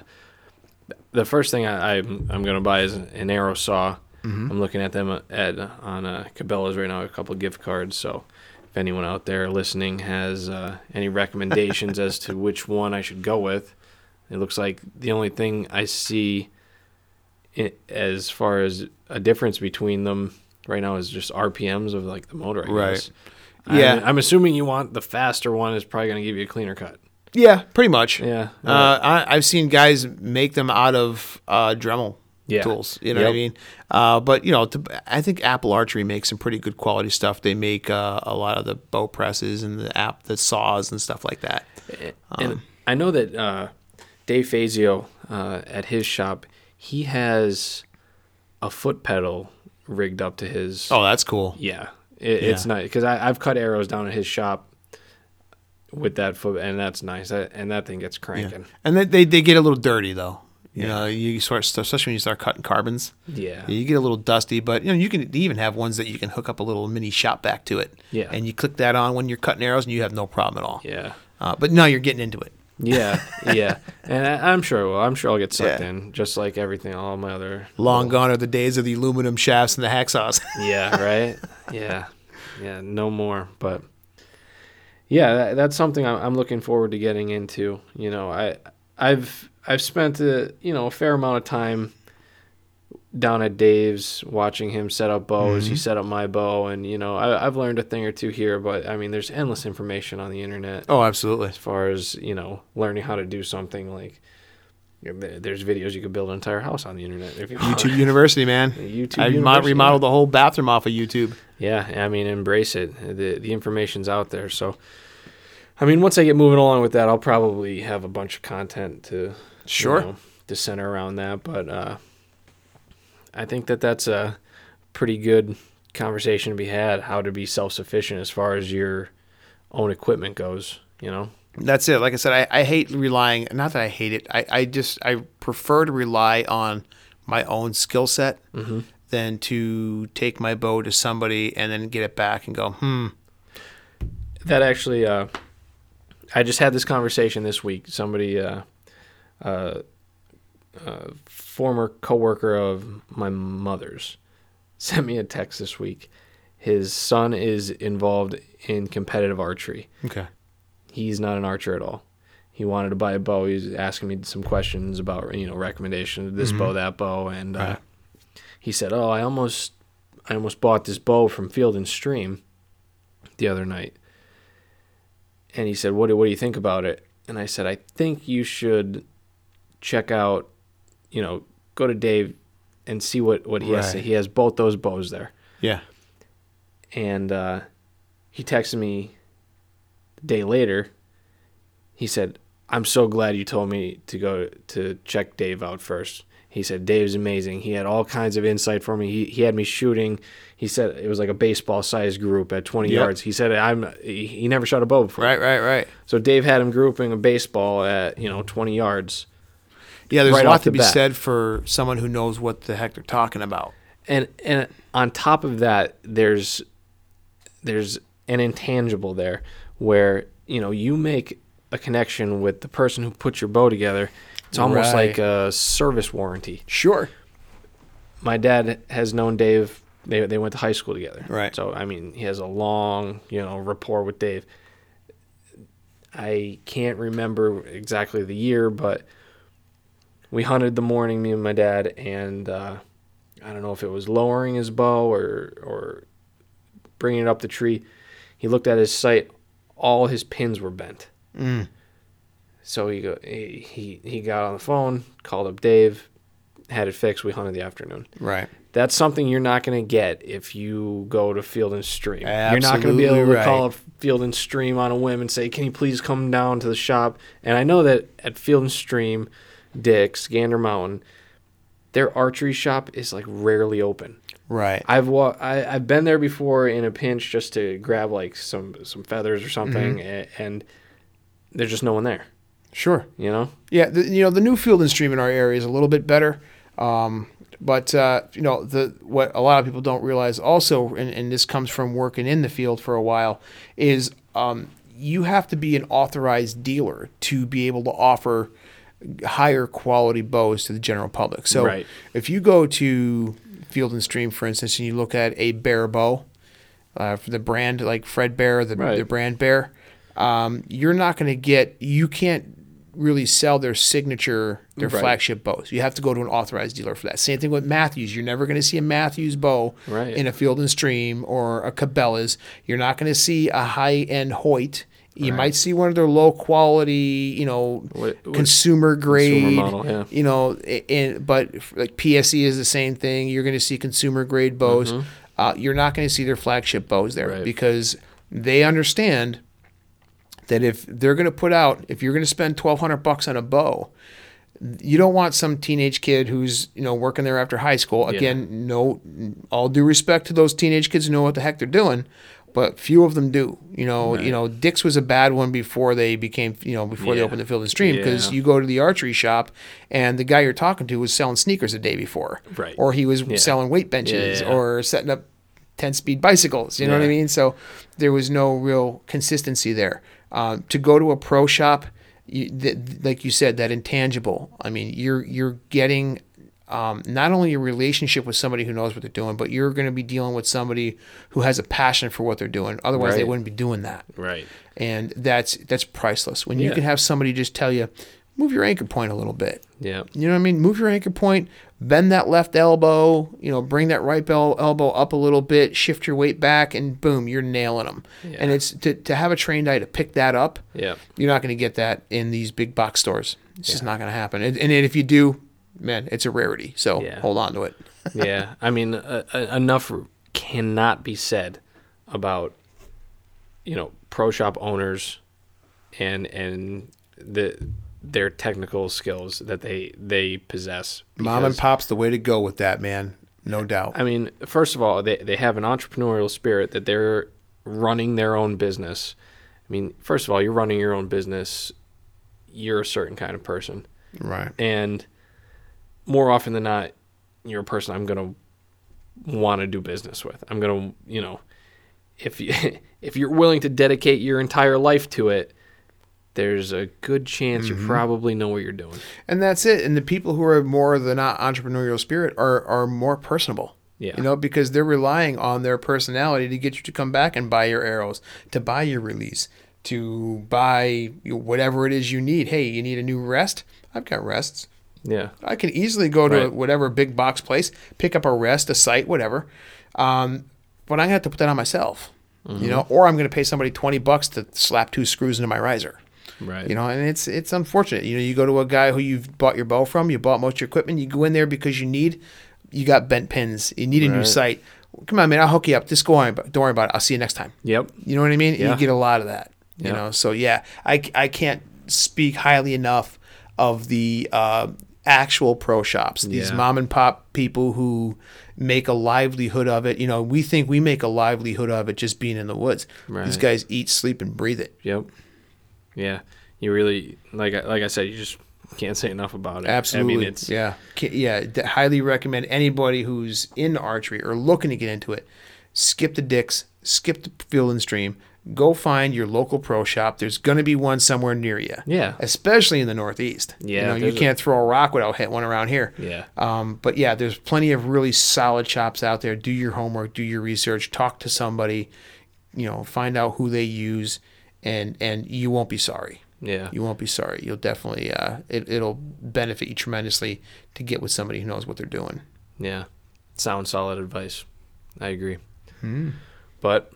the first thing I, I'm I'm gonna buy is an arrow saw. Mhm. I'm looking at them at on uh, Cabela's right now, a couple gift cards. So, anyone out there listening has uh, any recommendations as to which one I should go with, it looks like the only thing I see i as far as a difference between them right now is just RPMs of like the motor. I Right. guess. Yeah. I'm, I'm assuming you want the faster one is probably going to give you a cleaner cut. Yeah, pretty much. Yeah. Uh, I, I've seen guys make them out of uh, Dremel Yeah. tools. You know what I mean? Uh, but you know, to, I think Apple Archery makes some pretty good quality stuff. They make uh, a lot of the bow presses and the app, the saws and stuff like that. and Um, I know that uh, Dave Fazio uh, at his shop, he has a foot pedal rigged up to his. Oh, that's cool. Yeah, it, it's nice because I've cut arrows down at his shop with that foot, and that's nice. And that thing gets Yeah. cranking. And they, they they get a little dirty though. You Yeah. know, you sort of, especially when you start cutting carbons, Yeah, you get a little dusty. But you know, you can even have ones that you can hook up a little mini shop vac to it. Yeah. And you click that on when you're cutting arrows, and you have no problem at all. yeah, Uh, but now you're getting into it. yeah, yeah. And I, I'm sure. Well, I'm sure I'll get sucked Yeah. in, just like everything. All my other Long gone are the days of the aluminum shafts and the hacksaws. yeah, right. Yeah, yeah. No more. But yeah, that, that's something I'm, I'm looking forward to getting into. You know, I I've I've spent a you know a fair amount of time down at Dave's watching him set up bows. He mm-hmm. set up my bow, and you know I, I've learned a thing or two here. But I mean, there's endless information on the internet oh, absolutely. as far as you know learning how to do something like. you know, there- There's videos you could build an entire house on the internet if you want. YouTube University, man. YouTube I University. remodeled the whole bathroom off of YouTube. Yeah, I mean, embrace it. The the information's out there. So, I mean, once I get moving along with that, I'll probably have a bunch of content to you Sure. know, to center around that. But uh, I think that that's a pretty good conversation to be had. How to be self sufficient as far as your own equipment goes. You know. That's it. Like I said, I, I hate relying. Not that I hate it. I, I just I prefer to rely on my own skill set Mm-hmm. than to take my bow to somebody and then get it back and go, hmm. That actually, uh, I just had this conversation this week. Somebody, uh, uh, uh, former coworker of my mother's, sent me a text this week. His son is involved in competitive archery. Okay. He's not an archer at all. He wanted to buy a bow. He was asking me some questions about you know recommendations, this bow, that bow, and uh, Right. he said, "Oh, I almost, I almost bought this bow from Field and Stream the other night." And he said, "What do what do you think about it?" And I said, "I think you should check out, you know, go to Dave and see what what he has. Right. He has both those bows there." Yeah. And uh, he texted me the day later. He said, "I'm so glad you told me to go to check Dave out first. He said Dave's amazing. He had all kinds of insight for me. He he had me shooting. He said it was like a baseball sized group at 20 Yep. yards. He said I'm he, never shot a bow before. Right, right, right. So Dave had him grouping a baseball at you know 20 yards. Yeah, there's Right a lot to be bat. said for someone who knows what the heck they're talking about. and and on top of that there's there's an intangible there where you know you make a connection with the person who put your bow together it's almost Right. like a service warranty Sure. my dad has known dave they, they went to high school together Right. so i mean he has a long you know rapport with dave i can't remember exactly the year but we hunted the morning me and my dad and uh, I don't know if it was lowering his bow or or bringing it up the tree. He looked at his sight; all his pins were bent. Mm. So he go he he, got on the phone, called up Dave, had it fixed. We hunted the afternoon. Right. That's something you're not going to get if you go to Field and Stream. Absolutely You're not going to be able to call right. up Field and Stream on a whim and say, "Can you please come down to the shop?" And I know that at Field and Stream, Dick's, Gander Mountain, their archery shop is like rarely open. Right. I've wa- I, I've been there before in a pinch just to grab like some some feathers or something, Mm-hmm. a- and there's just no one there. Sure. You know? Yeah, the, you know the new field and stream in our area is a little bit better, um, but uh, you know the what a lot of people don't realize also, and, and this comes from working in the field for a while, is um, you have to be an authorized dealer to be able to offer higher quality bows to the general public. So Right. if you go to Field and Stream, for instance, and you look at a bear bow, uh, for the brand like Fred Bear, the, Right. the brand Bear, um, you're not going to get, you can't really sell their signature, their Right. flagship bows. You have to go to an authorized dealer for that. Same thing with Mathews. You're never going to see a Mathews bow Right. in a Field and Stream or a Cabela's. You're not going to see a high end Hoyt. You Right. might see one of their low quality, you know, What- what- consumer grade, model, yeah. you know, in, but like PSE is the same thing. You're going to see consumer grade bows. Uh, you're not going to see their flagship bows there Mm-hmm. Because they understand that if they're going to put out, if you're going to spend 1200 bucks on a bow, you don't want some teenage kid who's you know working there after high school. Yeah. Again, no, all due respect to those teenage kids who know what the heck they're doing, but few of them do. You know, Right. you know, Dick's was a bad one before they became you know before they opened the field and stream because Yeah. you go to the archery shop and the guy you're talking to was selling sneakers the day before, Right. Or he was Yeah. selling weight benches Yeah, yeah. or setting up 10 speed bicycles. You know what I mean? So there was no real consistency there. Um, to go to a pro shop, you, th- like you said, that intangible. I mean, you're you're getting um, not only a relationship with somebody who knows what they're doing, but you're going to be dealing with somebody who has a passion for what they're doing. Otherwise, they wouldn't be doing that. Right. And that's that's priceless. When you can have somebody just tell you, move your anchor point a little bit. Yeah. You know what I mean? Move your anchor point, bend that left elbow, you know, bring that right elbow up a little bit, shift your weight back, and boom, you're nailing them. And it's to, to have a trained eye to pick that up, Yeah. you're not going to get that in these big box stores. It's just not going to happen. And, and if you do, man, it's a rarity. So Yeah. hold on to it. yeah, I mean, uh, enough cannot be said about you know pro shop owners and and the their technical skills that they they possess. Mom and pop's the way to go with that, man. No doubt. I mean, first of all, they they have an entrepreneurial spirit that they're running their own business. I mean, first of all, you're running your own business. You're a certain kind of person. right. and more often than not you're a person i'm going to want to do business with i'm going to you know if you if you're willing to dedicate your entire life to it there's a good chance Mm-hmm. you probably know what you're doing And that's it. And the people who are more of the not entrepreneurial spirit are are more personable. Yeah. You know, because they're relying on their personality to get you to come back and buy your arrows, to buy your release, to buy whatever it is you need. Hey, you need a new rest? I've got rests. yeah I can easily go to Right. whatever big box place, pick up a rest, a site, whatever. Um, but I'm gonna have to put that on myself. Mm-hmm. You know, or I'm gonna pay somebody twenty bucks to slap two screws into my riser. Right You know, and it's it's unfortunate. You know, you go to a guy who you've bought your bow from, you bought most of your equipment, you go in there because you need, you got bent pins, you need a new sight. Come on, man, I'll hook you up. Just go on, don't worry about it. I'll see you next time. yep You know what I mean? Yeah. You get a lot of that. You Yeah. know, so yeah, I, I can't speak highly enough of the uh, actual pro shops. These Yeah. mom and pop people who make a livelihood of it. You know, we think we make a livelihood of it just being in the woods. These guys eat, sleep, and breathe it. yep yeah you really like I- like i said you just can't say enough about it Absolutely. i mean it's yeah, yeah. highly recommend anybody who's in archery or looking to get into it. Skip the dicks, skip the field and stream. Go find your local pro shop. There's going to be one somewhere near you. Yeah. especially in the Northeast. Yeah, you know, you can't throw a rock without hitting one around here. yeah Um, but yeah, there's plenty of really solid shops out there. Do your homework, do your research, talk to somebody, you know, find out who they use, and and you won't be sorry. yeah You won't be sorry. You'll definitely uh, it, it'll benefit you tremendously to get with somebody who knows what they're doing. Yeah, sound solid advice. I agree. Hmm. But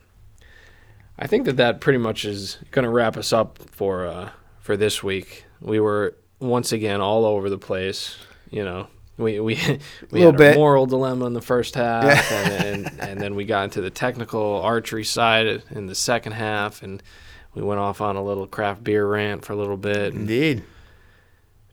I think that that pretty much is going to wrap us up for uh, for this week. We were once again all over the place. You know, we we we had bit. a moral dilemma in the first half, and, and and then we got into the technical archery side in the second half, and we went off on a little craft beer rant for a little bit. Indeed.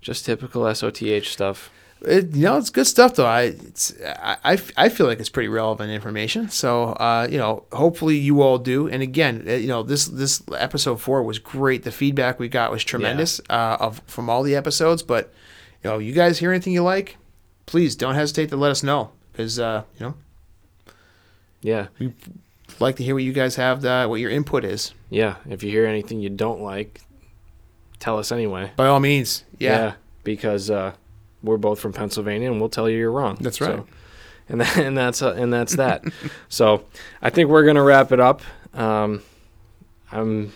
just typical SOTH stuff. It, you know, it's good stuff though. I, it's, I, I feel like it's pretty relevant information. So, uh, you know, hopefully you all do. And again, uh, you know, this this episode four was great. The feedback we got was tremendous uh, of from all the episodes. But, you know, you guys hear anything you like, please don't hesitate to let us know because uh, you know, Yeah. Like to hear what you guys have, uh, what your input is. Yeah. If you hear anything you don't like, tell us anyway. By all means, yeah. because uh, we're both from Pennsylvania, and we'll tell you you're wrong. That's right. So, and that, and that's uh, and that's that. so I think we're gonna wrap it up. Um, I'm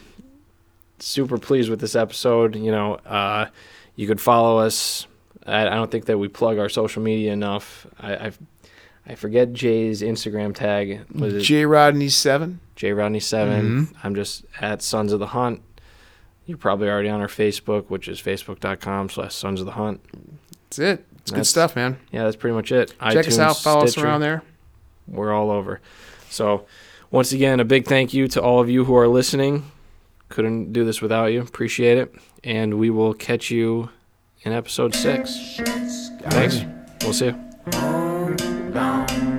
super pleased with this episode. You know, uh, you could follow us. I, I don't think that we plug our social media enough. I I, I forget Jay's Instagram tag. Was it J Rodney seven. J Rodney 7 mm-hmm. I'm just at Sons of the Hunt. You're probably already on our Facebook, which is facebook.com slash Sons of the Hunt. That's it. It's good That's- stuff, man. Yeah, that's pretty much it. Check us out. Follow us Stitcher, around there. We're all over. So, once again, a big thank you to all of you who are listening. Couldn't do this without you. Appreciate it. And we will catch you in episode six. Thanks. We'll see you. On.